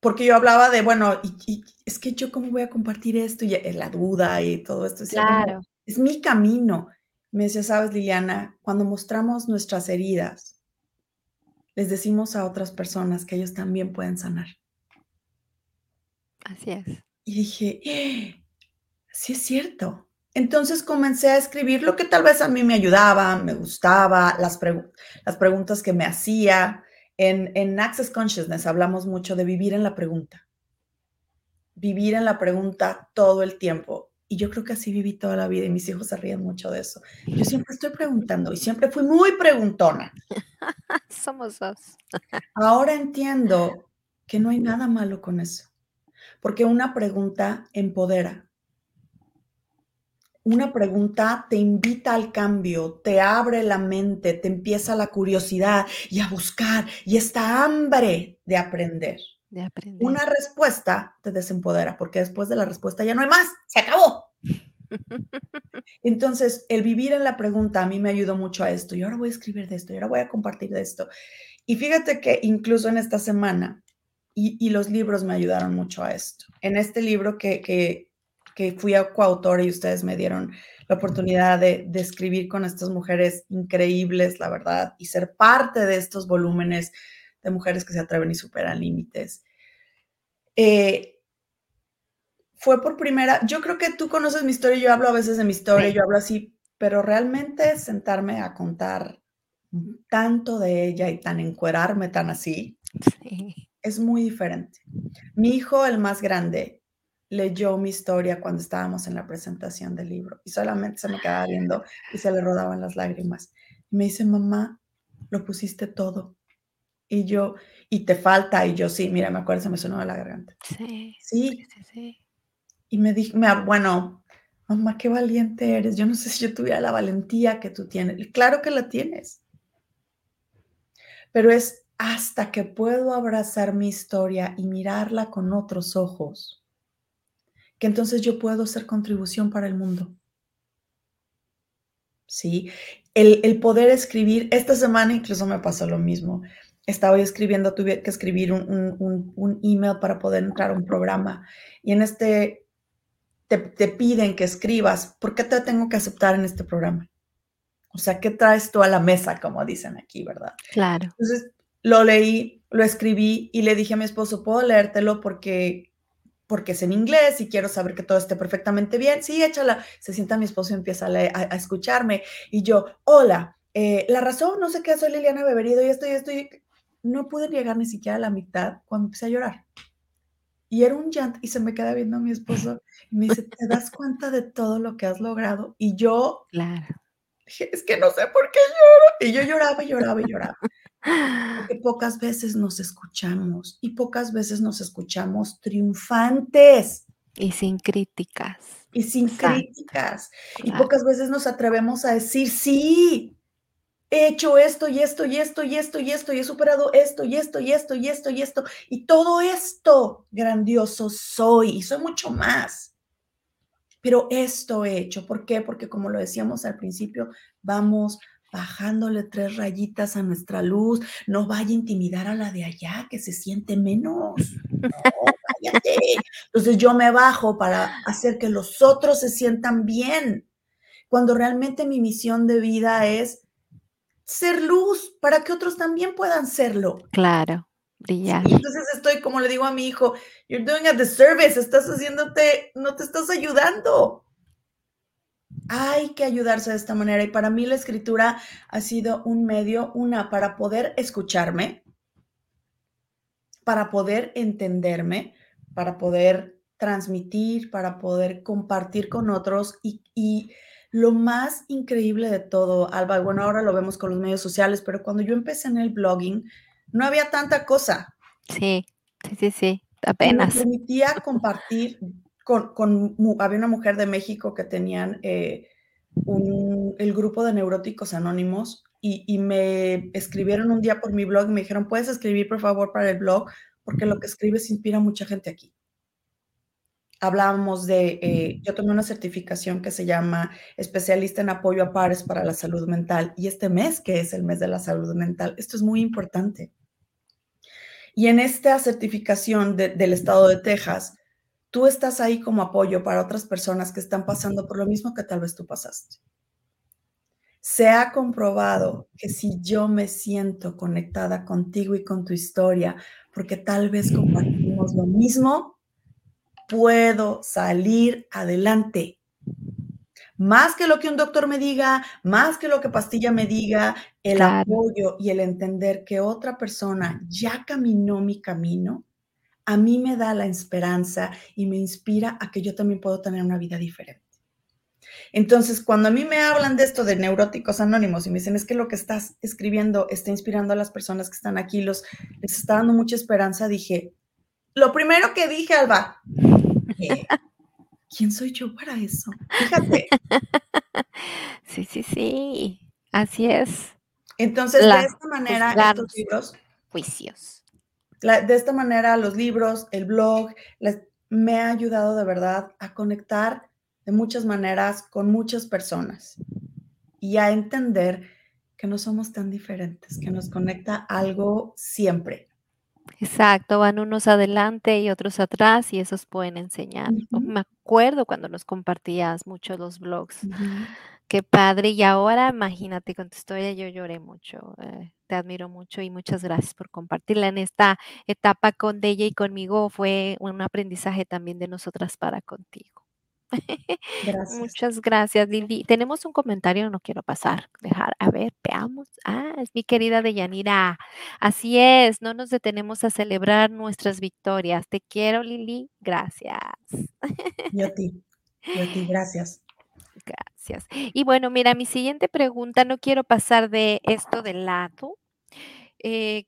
porque yo hablaba de, bueno, y, es que yo cómo voy a compartir esto y la duda y todo esto. Claro. es mi camino. Me decía, sabes, Liliana, cuando mostramos nuestras heridas, les decimos a otras personas que ellos también pueden sanar. Así es. Y dije, ¡Eh! sí es cierto. Entonces comencé a escribir lo que tal vez a mí me ayudaba, me gustaba, las, las preguntas que me hacía. En, en Access Consciousness hablamos mucho de vivir en la pregunta. Vivir en la pregunta todo el tiempo. Y yo creo que así viví toda la vida y mis hijos se ríen mucho de eso. Yo siempre estoy preguntando y siempre fui muy preguntona. <laughs> Somos dos. Ahora entiendo que no hay nada malo con eso, porque una pregunta empodera, una pregunta te invita al cambio, te abre la mente, te empieza la curiosidad y a buscar y esta hambre de aprender. De aprender. Una respuesta te desempodera porque después de la respuesta ya no hay más, se acabó. <laughs> Entonces, el vivir en la pregunta a mí me ayudó mucho a esto. Y ahora voy a escribir de esto, y ahora voy a compartir de esto. Y fíjate que incluso en esta semana, y, los libros me ayudaron mucho a esto. En este libro que, que que fui a coautor y ustedes me dieron la oportunidad de, escribir con estas mujeres increíbles, la verdad, y ser parte de estos volúmenes de mujeres que se atreven y superan límites. Eh, fue por primera, yo creo que tú conoces mi historia, yo hablo a veces de mi historia, yo hablo así, pero realmente sentarme a contar tanto de ella y tan encuerarme tan así, es muy diferente. Mi hijo, el más grande, leyó mi historia cuando estábamos en la presentación del libro y solamente se me quedaba viendo y se le rodaban las lágrimas. Y me dice, mamá, lo pusiste todo. Y yo, y te falta, y yo, sí, mira, me acuerdo, se me sonó la garganta. Sí. Sí. sí, sí. Y me dijo, bueno, mamá, qué valiente eres. Yo no sé si yo tuviera la valentía que tú tienes. Y claro que la tienes. Pero es hasta que puedo abrazar mi historia y mirarla con otros ojos que entonces yo puedo hacer contribución para el mundo. ¿Sí? El, poder escribir, esta semana incluso me pasó lo mismo. Estaba yo escribiendo, tuve que escribir un, email para poder entrar a un programa y en este te, te, piden que escribas, ¿por qué te tengo que aceptar en este programa? O sea, ¿qué traes tú a la mesa, como dicen aquí, verdad? Claro. Entonces, lo leí, lo escribí y le dije a mi esposo, ¿puedo leértelo? Porque porque es en inglés y quiero saber que todo esté perfectamente bien. Sí, échala. Se sienta mi esposo y empieza a, a, escucharme. Y yo, hola, eh, la razón, no sé qué, soy Liliana Beberido y estoy, estoy. No pude llegar ni siquiera a la mitad cuando empecé a llorar. Y era un llanto y se me queda viendo a mi esposo y me dice, ¿te das cuenta de todo lo que has logrado? Y yo, claro. Dije, es que no sé por qué lloro. Y yo lloraba y lloraba y lloraba. Porque pocas veces nos escuchamos y pocas veces nos escuchamos triunfantes. Y sin críticas. Y sin críticas. Y pocas veces nos atrevemos a decir, sí, he hecho esto y esto y esto y esto y esto y he superado esto y esto y esto y esto y esto y todo esto grandioso soy y soy mucho más. Pero esto he hecho, ¿por qué? Porque como lo decíamos al principio, vamos bajándole tres rayitas a nuestra luz, no vaya a intimidar a la de allá que se siente menos. <laughs> Entonces yo me bajo para hacer que los otros se sientan bien, cuando realmente mi misión de vida es ser luz para que otros también puedan serlo. Claro, brillar. entonces estoy, como le digo a mi hijo, you're doing a disservice, estás haciéndote, no te estás ayudando hay que ayudarse de esta manera y para mí la escritura ha sido un medio, una, para poder escucharme, para poder entenderme, para poder transmitir, para poder compartir con otros y, lo más increíble de todo, Alba, bueno, ahora lo vemos con los medios sociales, pero cuando yo empecé en el blogging, no había tanta cosa. Sí, sí, sí, sí, apenas. me permitía <laughs> compartir con, con, había una mujer de México que tenían eh, un, el grupo de neuróticos anónimos y, y, me escribieron un día por mi blog y me dijeron, puedes escribir por favor para el blog porque lo que escribes inspira a mucha gente aquí hablábamos de, eh, yo tomé una certificación que se llama especialista en apoyo a pares para la salud mental y este mes, que es el mes de la salud mental, esto es muy importante. Y en esta certificación del estado de Texas, tú estás ahí como apoyo para otras personas que están pasando por lo mismo que tal vez tú pasaste. Se ha comprobado que si yo me siento conectada contigo y con tu historia, porque tal vez compartimos lo mismo, puedo salir adelante. Más que lo que un doctor me diga, más que lo que pastilla me diga, el apoyo y el entender que otra persona ya caminó mi camino, a mí me da la esperanza y me inspira a que yo también puedo tener una vida diferente. Entonces, cuando a mí me hablan de esto de neuróticos anónimos y me dicen es que lo que estás escribiendo está inspirando a las personas que están aquí, los, les está dando mucha esperanza, dije, lo primero que dije, Alba, ¿quién soy yo para eso? Fíjate. <laughs> Sí, sí, sí, así es. Entonces, de esta manera, estos libros... Juicios. de esta manera, los libros, el blog, me ha ayudado de verdad a conectar de muchas maneras con muchas personas y a entender que no somos tan diferentes, que nos conecta algo siempre. Exacto, van unos adelante y otros atrás y esos pueden enseñar. Me acuerdo cuando nos compartías mucho los blogs. Qué padre. Y ahora imagínate con tu historia, yo lloré mucho. Eh, te admiro mucho y muchas gracias por compartirla en esta etapa con ella y conmigo. Fue un aprendizaje también de nosotras para contigo. Gracias. Muchas gracias, Lili. Tenemos un comentario, no quiero pasar, dejar, a ver, veamos. Ah, es mi querida Deyanira. Así es, no nos detenemos a celebrar nuestras victorias. Te quiero, Lili. Gracias. Yo a ti, yo a ti, gracias. Gracias. Y bueno, mira, mi siguiente pregunta, no quiero pasar de esto de lado. Eh,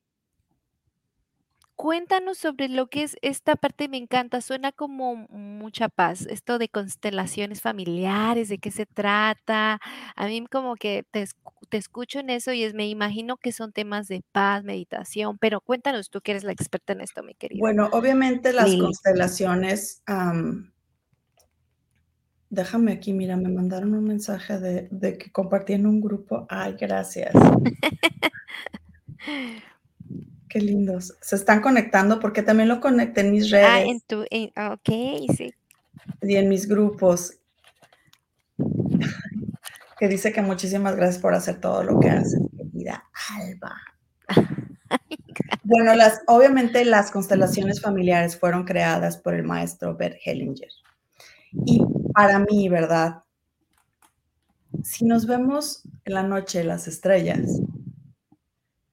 Cuéntanos sobre lo que es esta parte, me encanta, suena como mucha paz, esto de constelaciones familiares, de qué se trata. A mí como que te, escucho en eso y es, me imagino que son temas de paz, meditación, pero cuéntanos tú que eres la experta en esto, mi querida. Bueno, obviamente las constelaciones, déjame aquí, mira, me mandaron un mensaje de, de que compartí en un grupo. Ay, gracias. <laughs> <laughs> Qué lindos. Se están conectando porque también lo conecté en mis redes. Ah, en tu, ok, sí. Y en mis grupos. <laughs> que dice que muchísimas gracias por hacer todo lo que haces, querida Alba. <laughs> bueno, las, obviamente las constelaciones familiares fueron creadas por el maestro Bert Hellinger. Y para mí, ¿verdad? Si nos vemos en la noche las estrellas,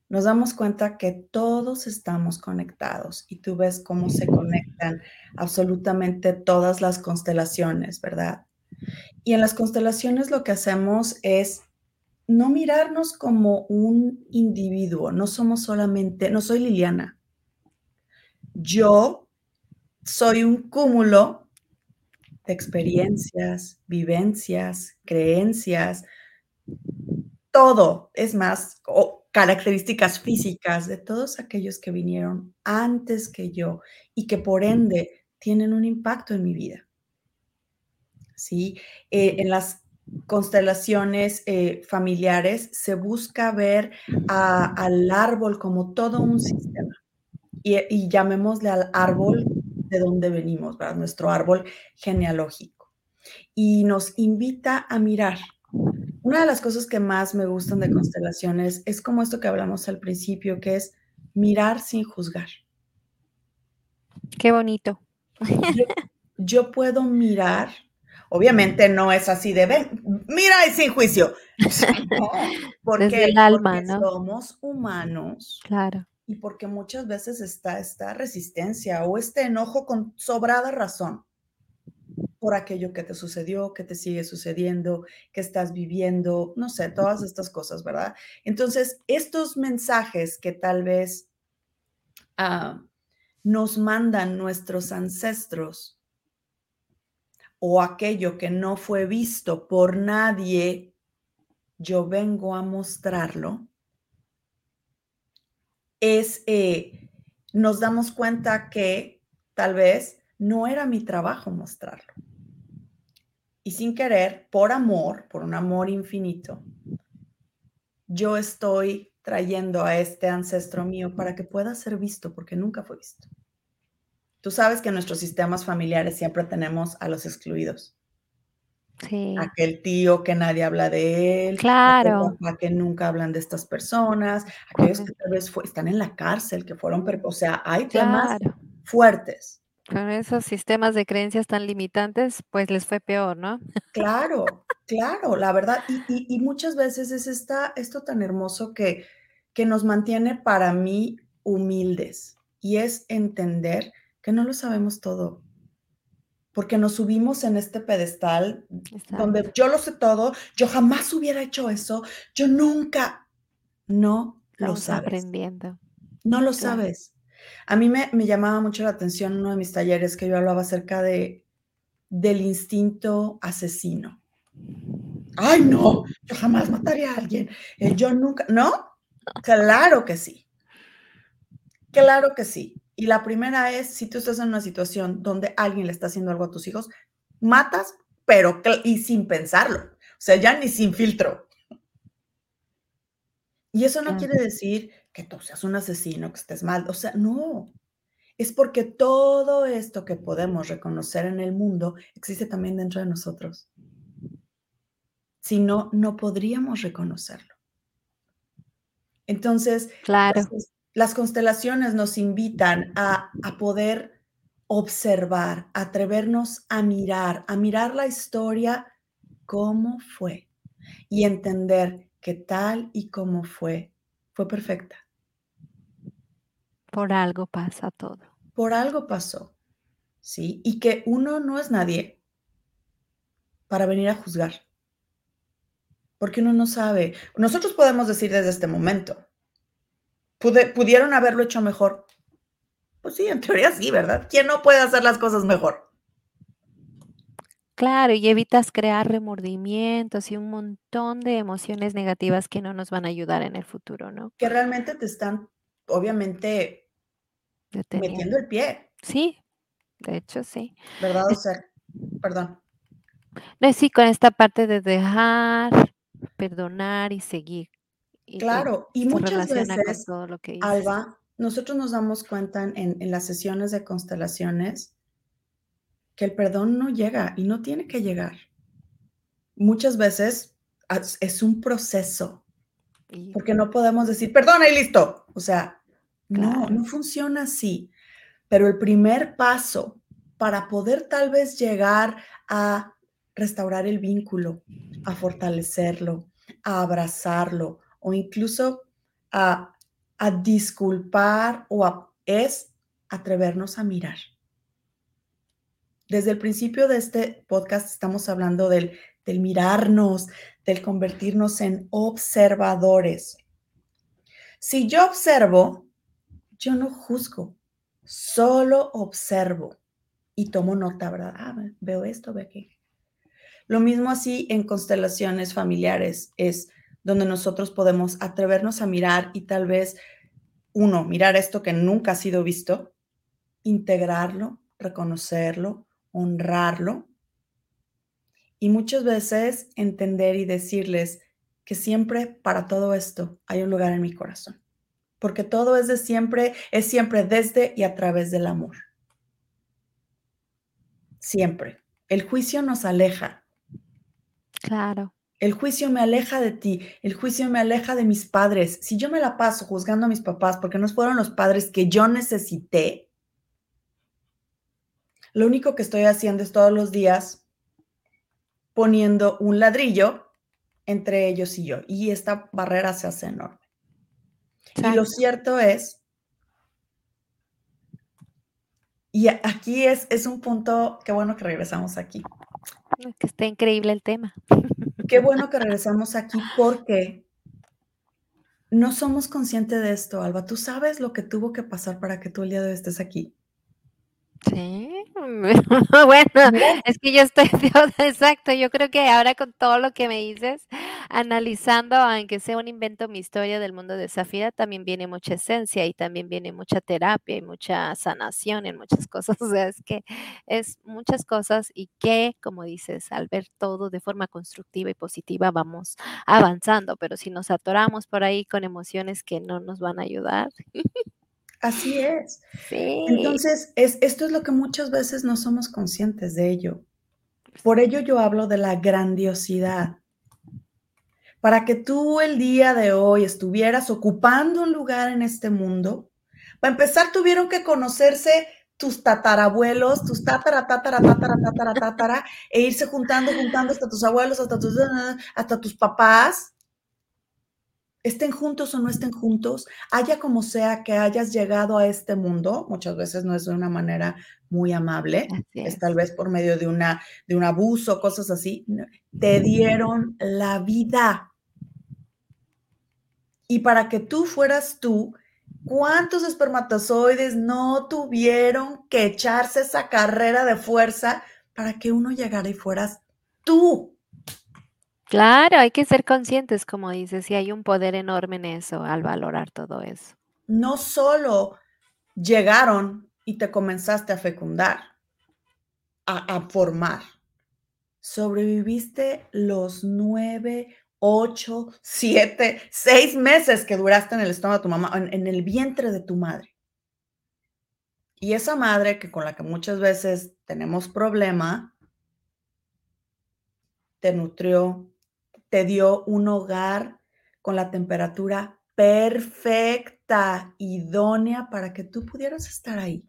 nos damos cuenta que todos estamos conectados y tú ves cómo se conectan absolutamente todas las constelaciones, ¿verdad? Y en las constelaciones lo que hacemos es no mirarnos como un individuo, no somos solamente, no soy Liliana. Yo soy un cúmulo de experiencias, vivencias, creencias, todo. Es más, características físicas de todos aquellos que vinieron antes que yo y que por ende tienen un impacto en mi vida. ¿Sí? Eh, en las constelaciones eh, familiares se busca ver al árbol como todo un sistema y, llamémosle al árbol de donde venimos, nuestro árbol genealógico. Y nos invita a mirar una de las cosas que más me gustan de constelaciones es como esto que hablamos al principio, que es mirar sin juzgar. Qué bonito. Yo, puedo mirar, obviamente no es así de ven, mira y sin juicio. porque, el alma, ¿no? somos humanos. Claro. Y porque muchas veces está esta resistencia o este enojo con sobrada razón. Por aquello que te sucedió, que te sigue sucediendo, que estás viviendo, no sé, todas estas cosas, ¿verdad? Entonces, estos mensajes que tal vez uh, nos mandan nuestros ancestros o aquello que no fue visto por nadie, yo vengo a mostrarlo, es, eh, nos damos cuenta que tal vez no era mi trabajo mostrarlo. Y sin querer, por amor, por un amor infinito, yo estoy trayendo a este ancestro mío para que pueda ser visto, porque nunca fue visto. Tú sabes que en nuestros sistemas familiares siempre tenemos a los excluidos. Sí. Aquel tío que nadie habla de él, claro. aquel que nunca hablan de estas personas, aquellos que tal vez están en la cárcel, que fueron, o sea, hay temas fuertes. Con esos sistemas de creencias tan limitantes, pues les fue peor, ¿no? Claro, claro, la verdad. Y, muchas veces es esta, esto tan hermoso que, que nos mantiene para mí humildes y es entender que no lo sabemos todo. Porque nos subimos en este pedestal donde yo lo sé todo, yo jamás hubiera hecho eso, yo nunca. No lo sabes. aprendiendo. No lo sabes. A mí me, llamaba mucho la atención uno de mis talleres que yo hablaba acerca de, del instinto asesino. Ay, no, yo jamás mataría a alguien. Yo nunca, ¿no? Claro que sí. Claro que sí. Y la primera es, si tú estás en una situación donde alguien le está haciendo algo a tus hijos, matas, pero y sin pensarlo. O sea, ya ni sin filtro. Y eso no quiere decir que tú seas un asesino, que estés mal. O sea, no. Es porque todo esto que podemos reconocer en el mundo existe también dentro de nosotros. Si no, no podríamos reconocerlo. Entonces, claro. las, constelaciones nos invitan a, a poder observar, atrevernos a mirar, a mirar la historia como fue y entender que tal y como fue, fue perfecta. Por algo pasa todo. Por algo pasó, ¿sí? Y que uno no es nadie para venir a juzgar. Porque uno no sabe. Nosotros podemos decir desde este momento, ¿pudieron haberlo hecho mejor? Pues sí, en teoría sí, ¿verdad? ¿Quién no puede hacer las cosas mejor? Claro, y evitas crear remordimientos y un montón de emociones negativas que no nos van a ayudar en el futuro, ¿no? Que realmente te están, obviamente, Metiendo el pie. Sí, de hecho sí. ¿Verdad? O sea, perdón. No, sí, con esta parte de dejar, perdonar y seguir. claro, y muchas veces, todo lo que Alba, nosotros nos damos cuenta en, en las sesiones de constelaciones que el perdón no llega y no tiene que llegar. Muchas veces es un proceso, porque no podemos decir, perdona y listo. O sea, no, no funciona así. Pero el primer paso para poder tal vez llegar a restaurar el vínculo, a fortalecerlo, a abrazarlo o incluso a, disculpar o es atrevernos a mirar. Desde el principio de este podcast estamos hablando del, del mirarnos, del convertirnos en observadores. Si yo observo, yo no juzgo, solo observo y tomo nota, ¿verdad? Ah, veo esto, veo aquí. Lo mismo así en constelaciones familiares es donde nosotros podemos atrevernos a mirar y tal vez, uno, mirar esto que nunca ha sido visto, integrarlo, reconocerlo, honrarlo y muchas veces entender y decirles que siempre para todo esto hay un lugar en mi corazón porque todo es de siempre, es siempre desde y a través del amor. Siempre. El juicio nos aleja. Claro. El juicio me aleja de ti, el juicio me aleja de mis padres. Si yo me la paso juzgando a mis papás porque no fueron los padres que yo necesité, lo único que estoy haciendo es todos los días poniendo un ladrillo entre ellos y yo. Y esta barrera se hace enorme. Y lo cierto es Y aquí es, es un punto, qué bueno que regresamos aquí. Que está increíble el tema. Qué bueno que regresamos aquí porque no somos conscientes de esto, Alba. ¿Tú sabes lo que tuvo que pasar para que tú el día de hoy estés aquí? Sí, <laughs> bueno, es que yo estoy, <laughs> exacto, yo creo que ahora con todo lo que me dices, analizando, aunque sea un invento, mi historia del mundo de Zafira, también viene mucha esencia y también viene mucha terapia y mucha sanación en muchas cosas, <laughs> o sea, es que es muchas cosas y que, como dices, al ver todo de forma constructiva y positiva, vamos avanzando, pero si nos atoramos por ahí con emociones que no nos van a ayudar. Así es. Entonces, es, esto es lo que muchas veces no somos conscientes de ello. Por ello yo hablo de la grandiosidad. Para que tú el día de hoy estuvieras ocupando un lugar en este mundo, para empezar tuvieron que conocerse tus tatarabuelos, tus tatara, tatara, tatara, tatara, tatara, e irse juntando, juntando hasta tus abuelos, hasta tus, hasta tus papás, estén juntos o no estén juntos, haya como sea que hayas llegado a este mundo, muchas veces no es de una manera muy amable, es. tal vez por medio de, una, de un abuso, cosas así, te dieron la vida. Y para que tú fueras tú, ¿cuántos espermatozoides no tuvieron que echarse esa carrera de fuerza para que uno llegara y fueras tú? Claro, hay que ser conscientes, como dices, y hay un poder enorme en eso al valorar todo eso. No solo llegaron y te comenzaste a fecundar, a, formar. Sobreviviste los nueve, ocho, siete, seis meses que duraste en el estómago de tu mamá, en, en el vientre de tu madre. Y esa madre que con la que muchas veces tenemos problema, te nutrió, te dio un hogar con la temperatura perfecta, idónea para que tú pudieras estar ahí.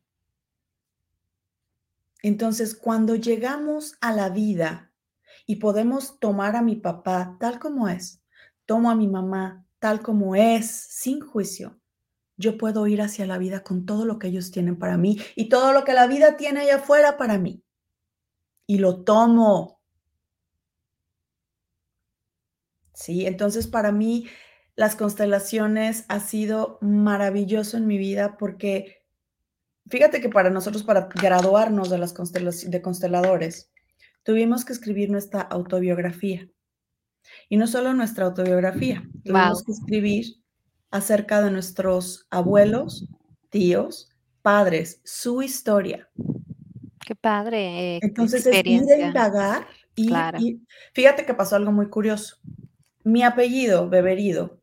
Entonces, cuando llegamos a la vida y podemos tomar a mi papá tal como es, tomo a mi mamá tal como es, sin juicio, yo puedo ir hacia la vida con todo lo que ellos tienen para mí y todo lo que la vida tiene allá afuera para mí. Y lo tomo ¿sí? Entonces, para mí, las constelaciones ha sido maravilloso en mi vida porque, fíjate que para nosotros, para graduarnos de las de consteladores, tuvimos que escribir nuestra autobiografía. Y no solo nuestra autobiografía, tuvimos que escribir acerca de nuestros abuelos, tíos, padres, su historia. Qué padre. Eh, Entonces es ir a indagar y, fíjate que pasó algo muy curioso. Mi apellido, Beberido,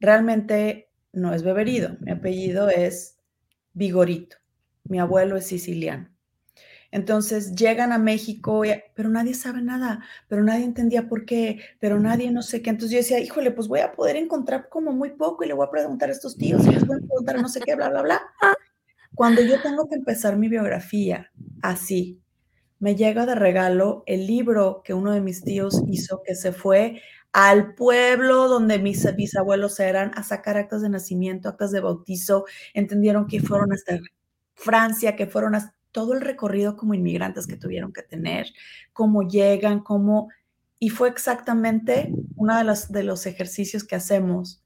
realmente no es Beberido. Mi apellido es Vigorito. Mi abuelo es siciliano. Entonces llegan a México, pero nadie sabe nada, pero nadie entendía por qué, pero nadie no sé qué. Entonces yo decía, híjole, pues voy a poder encontrar como muy poco y le voy a preguntar a estos tíos y les voy a preguntar no sé qué, bla, bla, bla. Cuando yo tengo que empezar mi biografía así, me llega de regalo el libro que uno de mis tíos hizo que se fue al pueblo donde mis bisabuelos eran a sacar actas de nacimiento, actas de bautizo, entendieron que fueron hasta Francia, que fueron a todo el recorrido como inmigrantes que tuvieron que tener, cómo llegan, cómo... Y fue exactamente uno de los, de los ejercicios que hacemos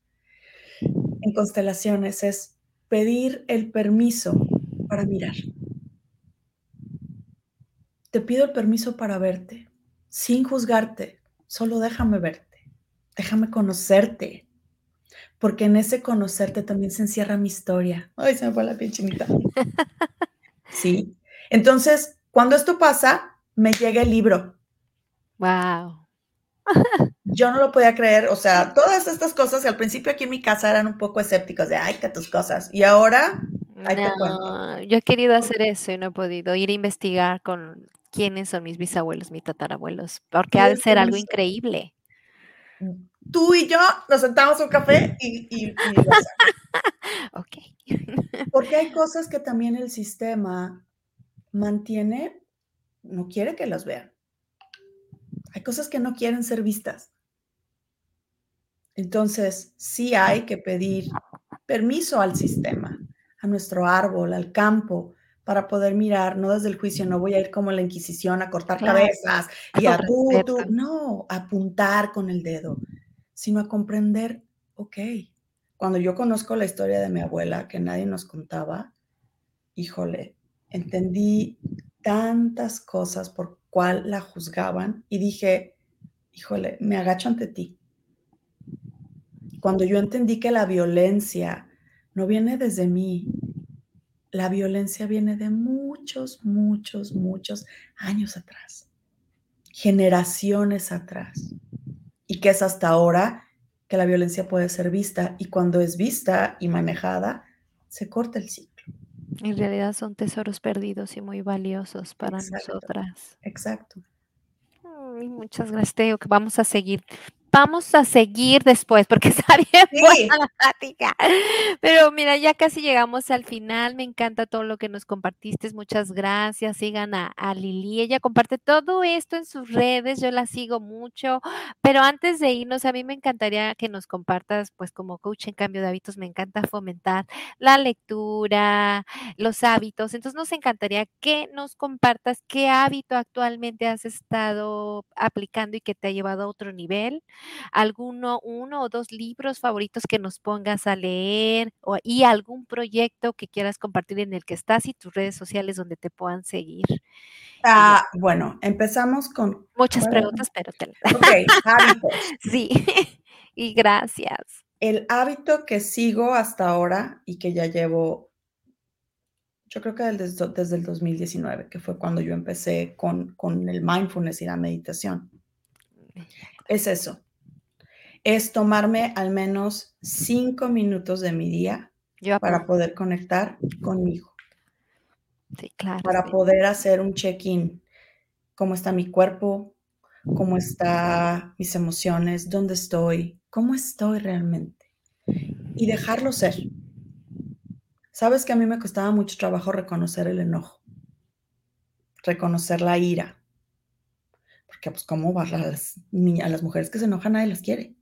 en constelaciones, es pedir el permiso para mirar. Te pido el permiso para verte, sin juzgarte, solo déjame verte déjame conocerte, porque en ese conocerte también se encierra mi historia. Ay, se me fue la piel chinita. <laughs> Sí. Entonces, cuando esto pasa, me llega el libro. Wow. Yo no lo podía creer, o sea, todas estas cosas que al principio aquí en mi casa eran un poco escépticos de, ay, que tus cosas. Y ahora, yo he querido hacer eso y no he podido ir a investigar con quiénes son mis bisabuelos, mis tatarabuelos, porque ha de ser algo increíble tú y yo nos sentamos a un café y, y, <laughs> ok. Porque hay cosas que también el sistema mantiene, no quiere que las vean. Hay cosas que no quieren ser vistas. Entonces, sí hay que pedir permiso al sistema, a nuestro árbol, al campo, para poder mirar, no desde el juicio, no voy a ir como la Inquisición a cortar cabezas y a tú, tú, no, a apuntar con el dedo, sino a comprender, ok, cuando yo conozco la historia de mi abuela que nadie nos contaba, híjole, entendí tantas cosas por cuál la juzgaban y dije, híjole, me agacho ante ti. Cuando yo entendí que la violencia no viene desde mí, la violencia viene de muchos, muchos, muchos años atrás, generaciones atrás, y que es hasta ahora que la violencia puede ser vista, y cuando es vista y manejada, se corta el ciclo. En realidad son tesoros perdidos y muy valiosos para nosotras. Exacto. muchas gracias, Teo, que vamos a seguir vamos a seguir después porque <laughs> está bien buena la plática. Pero mira, ya casi llegamos al final. Me encanta todo lo que nos compartiste. Muchas gracias. Sigan a, a, Lili. Ella comparte todo esto en sus redes. Yo la sigo mucho. Pero antes de irnos, a mí me encantaría que nos compartas, pues como coach en cambio de hábitos, me encanta fomentar la lectura, los hábitos. Entonces nos encantaría que nos compartas qué hábito actualmente has estado aplicando y que te ha llevado a otro nivel alguno, uno o dos libros favoritos que nos pongas a leer o, y algún proyecto que quieras compartir en el que estás y tus redes sociales donde te puedan seguir. Ah, bueno, empezamos con... Muchas preguntas, pero te <laughs> Ok, hábitos. sí, <laughs> y gracias. El hábito que sigo hasta ahora y que ya llevo, yo creo que desde, desde el 2019, que fue cuando yo empecé con, con el mindfulness y la meditación, es eso es tomarme al menos cinco minutos de mi día para poder conectar conmigo. Sí, claro. Para poder hacer un check-in. ¿Cómo está mi cuerpo? ¿Cómo están mis emociones? ¿Dónde estoy? ¿Cómo estoy realmente? Y dejarlo ser. Sabes que a mí me costaba mucho trabajo reconocer el enojo, reconocer la ira. Porque, pues, ¿cómo va a las, a las mujeres que se enojan nadie las quiere?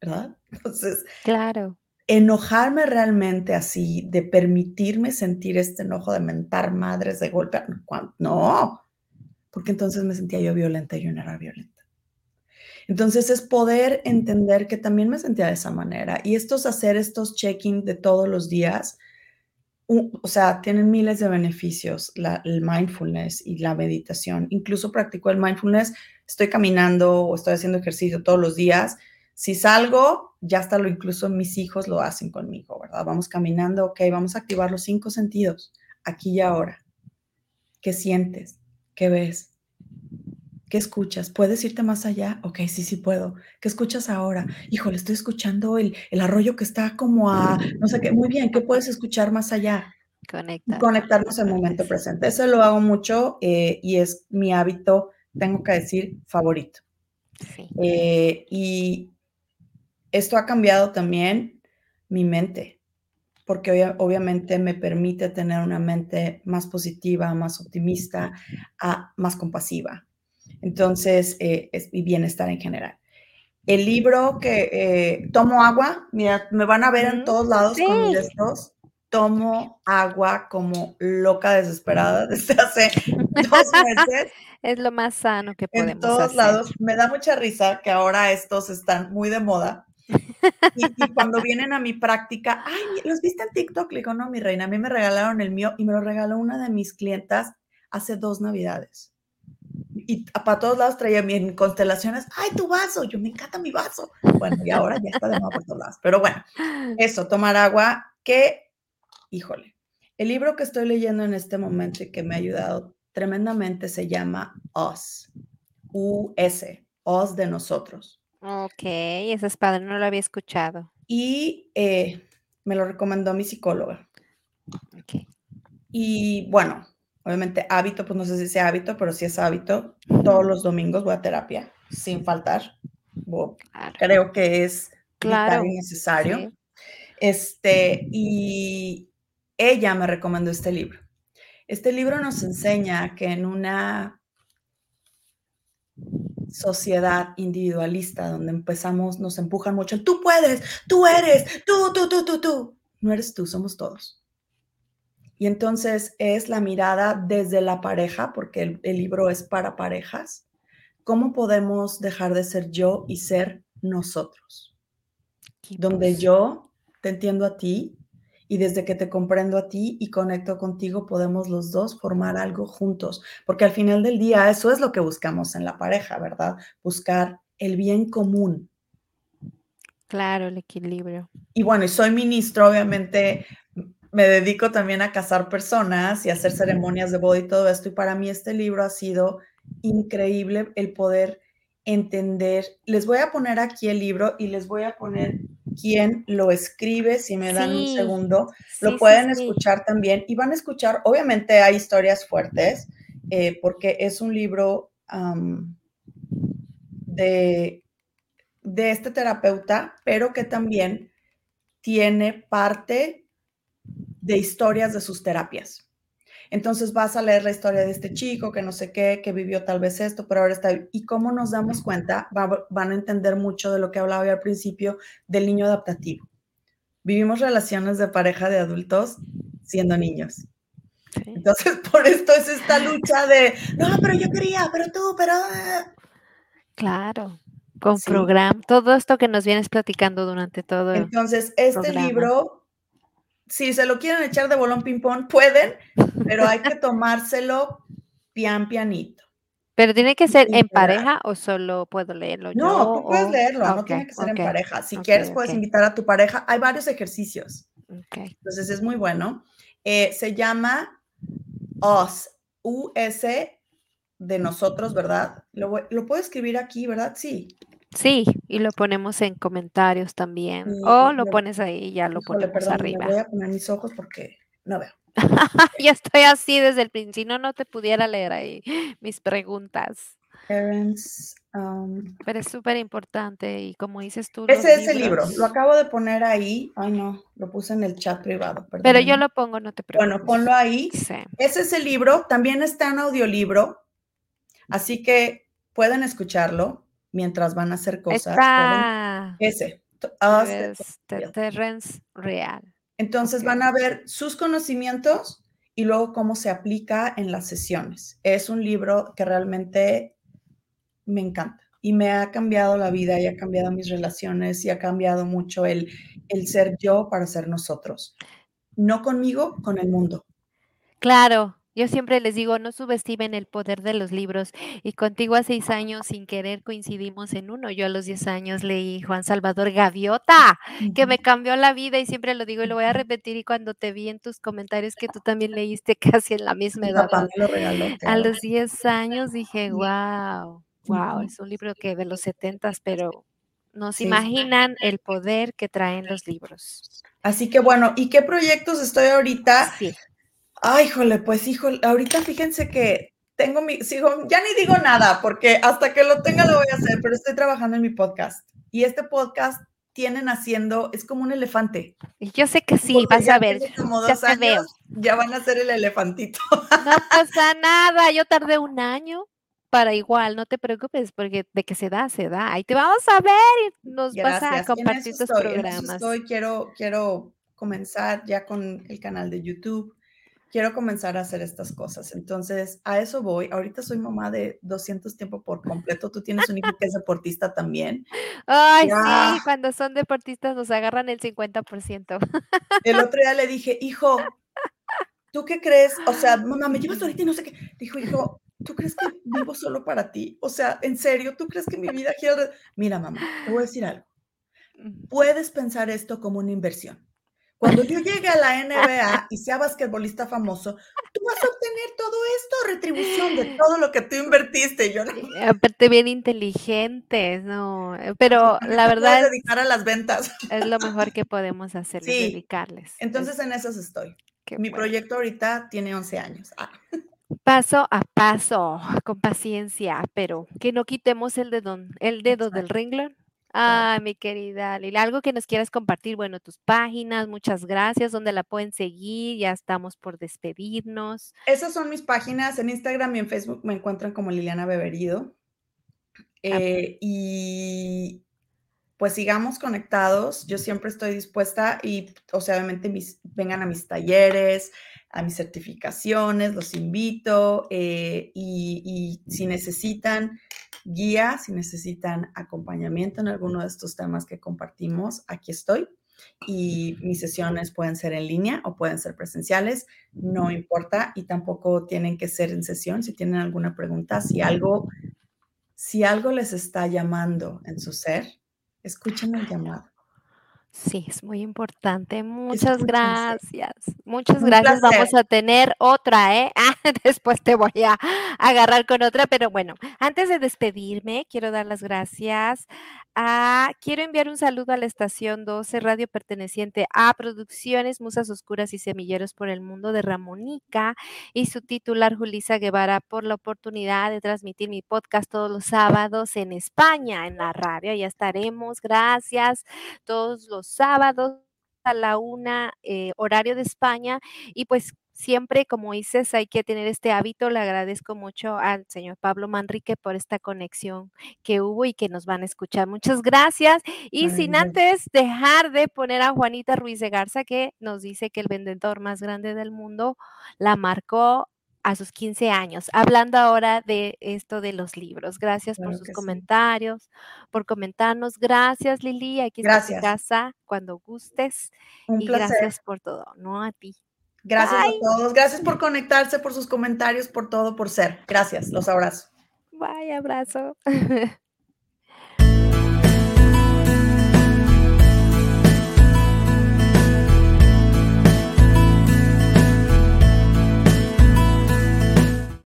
¿Verdad? <laughs> Entonces, claro. Enojarme realmente así, de permitirme sentir este enojo de mentar madres de golpe, no, porque entonces me sentía yo violenta y yo no era violenta. Entonces es poder entender que también me sentía de esa manera y estos hacer estos check-in de todos los días, o sea, tienen miles de beneficios, el mindfulness y la meditación. Incluso practico el mindfulness, estoy caminando o estoy haciendo ejercicio todos los días si salgo, ya hasta lo incluso mis hijos lo hacen conmigo, ¿verdad? Vamos caminando, ok, vamos a activar los cinco sentidos, aquí y ahora. ¿Qué sientes? ¿Qué ves? ¿Qué escuchas? ¿Puedes irte más allá? Ok, sí, sí puedo. ¿Qué escuchas ahora? Híjole, estoy escuchando el, arroyo que está como a, no sé qué, muy bien, ¿qué puedes escuchar más allá? Conectar. Conectarnos al momento presente. Eso lo hago mucho eh, y es mi hábito, tengo que decir, favorito. Sí. Eh, y esto ha cambiado también mi mente, porque obviamente me permite tener una mente más positiva, más optimista, más compasiva. Entonces, eh, es mi bienestar en general. El libro que eh, tomo agua, mira, me van a ver en todos lados con estos. Tomo agua como loca desesperada <laughs> desde hace dos meses. <laughs> Es lo más sano que podemos En todos lados. Me da mucha risa que ahora estos están muy de moda y, cuando vienen a mi práctica, ay, ¿los viste en TikTok? Le digo, no, mi reina, a mí me regalaron el mío y me lo regaló una de mis clientas hace dos navidades. Y para todos lados traía en constelaciones, ay, tu vaso, yo me encanta mi vaso. Bueno, y ahora ya está de nuevo por todos lados. Pero bueno, eso, tomar agua, que, híjole, el libro que estoy leyendo en este momento y que me ha ayudado tremendamente se llama Us, U-S, Us de nosotros. Ok, ese es padre, no lo había escuchado. Y eh, me lo recomendó mi psicóloga. Ok. Y bueno, obviamente hábito, pues no sé si sea hábito, pero si es hábito. Todos los domingos voy a terapia, sin faltar. Creo que es claro. necesario. Este, y ella me recomendó este libro. Este libro nos enseña que en una sociedad individualista donde empezamos, nos empujan mucho, tú puedes, tú eres, tú, tú, tú, tú, tú. No eres tú, somos todos. Y entonces es la mirada desde la pareja, porque el, el libro es para parejas. ¿Cómo podemos dejar de ser yo y ser nosotros? Donde yo te entiendo a ti y desde que te comprendo a ti y conecto contigo, podemos los dos formar algo juntos, porque al final del día eso es lo que buscamos en la pareja, ¿verdad? Buscar el bien común. Claro, el equilibrio. Y bueno, y soy ministro, obviamente me dedico también a casar personas y hacer ceremonias de boda y todo esto, y para mí este libro ha sido increíble el poder entender. Les voy a poner aquí el libro y les voy a poner quién lo escribe, si me dan un segundo, lo sí, pueden sí. escuchar también y van a escuchar, obviamente hay historias fuertes, eh, porque es un libro de, de este terapeuta, pero que también tiene parte de historias de sus terapias. Entonces vas a leer la historia de este chico que no sé qué, que vivió tal vez esto, pero ahora está. Y cómo nos damos cuenta, va- van a entender mucho de lo que hablaba yo al principio del niño adaptativo. Vivimos relaciones de pareja de adultos siendo niños. Entonces, <laughs> por esto es esta lucha de, no, pero yo quería, pero tú, pero... ah". Claro, con Sí. programa, todo esto que nos vienes platicando durante todo. Entonces, este programa. libro, si se lo quieren echar de bolón ping-pong, pueden, pero hay que <laughs> tomárselo pian pianito. Pero tiene que ser en pareja o solo puedo leerlo yo. No, tú puedes o- leerlo, no tiene que ser en pareja. Si quieres, puedes invitar a tu pareja. Hay varios ejercicios, entonces es muy bueno. Eh, se llama Us, U-S de nosotros, ¿verdad? Lo, lo puedo escribir aquí, ¿verdad? Sí. Sí, y lo ponemos en comentarios también. Y O lo lo- pones ahí y ya lo Híjole, ponemos perdón, arriba. me voy a poner mis ojos porque no veo. <laughs> ya estoy así desde el principio, si no, no te pudiera leer ahí <laughs> mis preguntas. Parents, um, Pero es súper importante y como dices tú, Ese es el libro. Lo acabo de poner ahí. Ay, no, lo puse en el chat privado. Pero perdónenme. yo lo pongo, no te preocupes. Bueno, ponlo ahí. Sí. Ese es el libro. También está en audiolibro. Así que pueden escucharlo mientras van a hacer cosas. Está Ese. Terrence Real. Entonces van a ver sus conocimientos y luego cómo se aplica en las sesiones. Es un libro que realmente me encanta y me ha cambiado la vida y ha cambiado mis relaciones y ha cambiado mucho el, el ser yo para ser nosotros. No conmigo, con el mundo. Claro, yo siempre les digo, no subestimen el poder de los libros. Y contigo a seis años, sin querer, coincidimos en uno. Yo a los diez años leí Juan Salvador Gaviota, que me cambió la vida y siempre lo digo y lo voy a repetir. Y cuando te vi en tus comentarios que tú también leíste <laughs> casi en la misma Mi edad, papá me lo regaló. te a los 10 años dije, wow, wow, es un libro que de los setentas, pero no se Sí, sí. imaginan el poder que traen los libros. Así que bueno, ¿y qué proyectos estoy ahorita? Sí, Ay, híjole, pues híjole, ahorita fíjense que tengo mi, sigo, ya ni digo nada, porque hasta que lo tenga lo voy a hacer, pero estoy trabajando en mi podcast. Y este podcast tienen haciendo, es como un elefante. yo sé que sí, porque vas a ver, ya veo. van a ser el elefantito. No <laughs> pasa nada, yo tardé un año para igual, no te preocupes, porque de que se da, se da. Ahí te vamos a ver y nos vas a compartir tus estoy, programas. estoy. Quiero, quiero comenzar ya con el canal de YouTube. Quiero comenzar a hacer estas cosas. Entonces, a eso voy. Ahorita soy mamá de 200 tiempo por completo. Tú tienes un hijo que es deportista también. Ay, sí, cuando son deportistas nos agarran el 50%. El otro día le dije, hijo, <laughs> ¿tú qué crees? O sea, mamá, me llevas ahorita y no sé qué. Dijo, hijo, ¿tú crees que vivo solo para ti? O sea, en serio, ¿tú crees que mi vida gira? alre-?" Mira, mamá, te voy a decir algo. Puedes pensar esto como una inversión. Cuando yo llegue a la NBA y sea basquetbolista famoso, tú vas a obtener todo esto, retribución de todo lo que tú invertiste. Yo Aparte bien inteligentes, no, pero la verdad es, dedicar a las ventas. es lo mejor que podemos hacer, Sí, dedicarles. Es- Entonces en esas estoy. qué Mi bueno. proyecto ahorita tiene 11 años. Ah, Paso a paso, con paciencia, pero que no quitemos el dedo, el dedo del renglón. Ay, mi querida Lila, algo que nos quieras compartir, bueno, tus páginas, muchas gracias, donde la pueden seguir, ya estamos por despedirnos. Esas son mis páginas. En Instagram y en Facebook me encuentran como Liliana Beberido. Ah. Eh, y pues sigamos conectados. Yo siempre estoy dispuesta y, o sea, obviamente mis, vengan a mis talleres, a mis certificaciones, los invito eh, y, y, si necesitan guía, si necesitan acompañamiento en alguno de estos temas que compartimos, aquí estoy. Y mis sesiones pueden ser en línea o pueden ser presenciales, no importa y tampoco tienen que ser en sesión. Si tienen alguna pregunta, si algo, si algo les está llamando en su ser, escuchen el llamado. Sí, es muy importante. Muchas gracias. Muchas gracias. Vamos a tener otra, ¿eh? <laughs> Ah, después te voy a agarrar con otra, pero bueno, antes de despedirme, quiero dar las gracias a, quiero enviar un saludo a la estación 12, radio perteneciente a Producciones Musas Oscuras y Semilleros por el Mundo de Ramonica y su titular Julisa Guevara por la oportunidad de transmitir mi podcast todos los sábados en España, en la radio. Ya estaremos. Gracias. Todos los sábados a la una, eh, horario de España. Y pues siempre, como dices, hay que tener este hábito. Le agradezco mucho al señor Pablo Manrique por esta conexión que hubo y que nos van a escuchar. Muchas gracias. Y sin antes dejar de poner a Juanita Ruiz de Garza, que nos dice que el vendedor más grande del mundo la marcó a sus 15 años. Hablando ahora de esto de los libros. Gracias por sus comentarios, por comentarnos. Gracias, Lili. Aquí está tu casa cuando gustes. y gracias por todo, no a ti. Gracias a todos. Gracias por conectarse, por sus comentarios, por todo, por ser. Gracias. Los abrazo. Bye, abrazo. <laughs>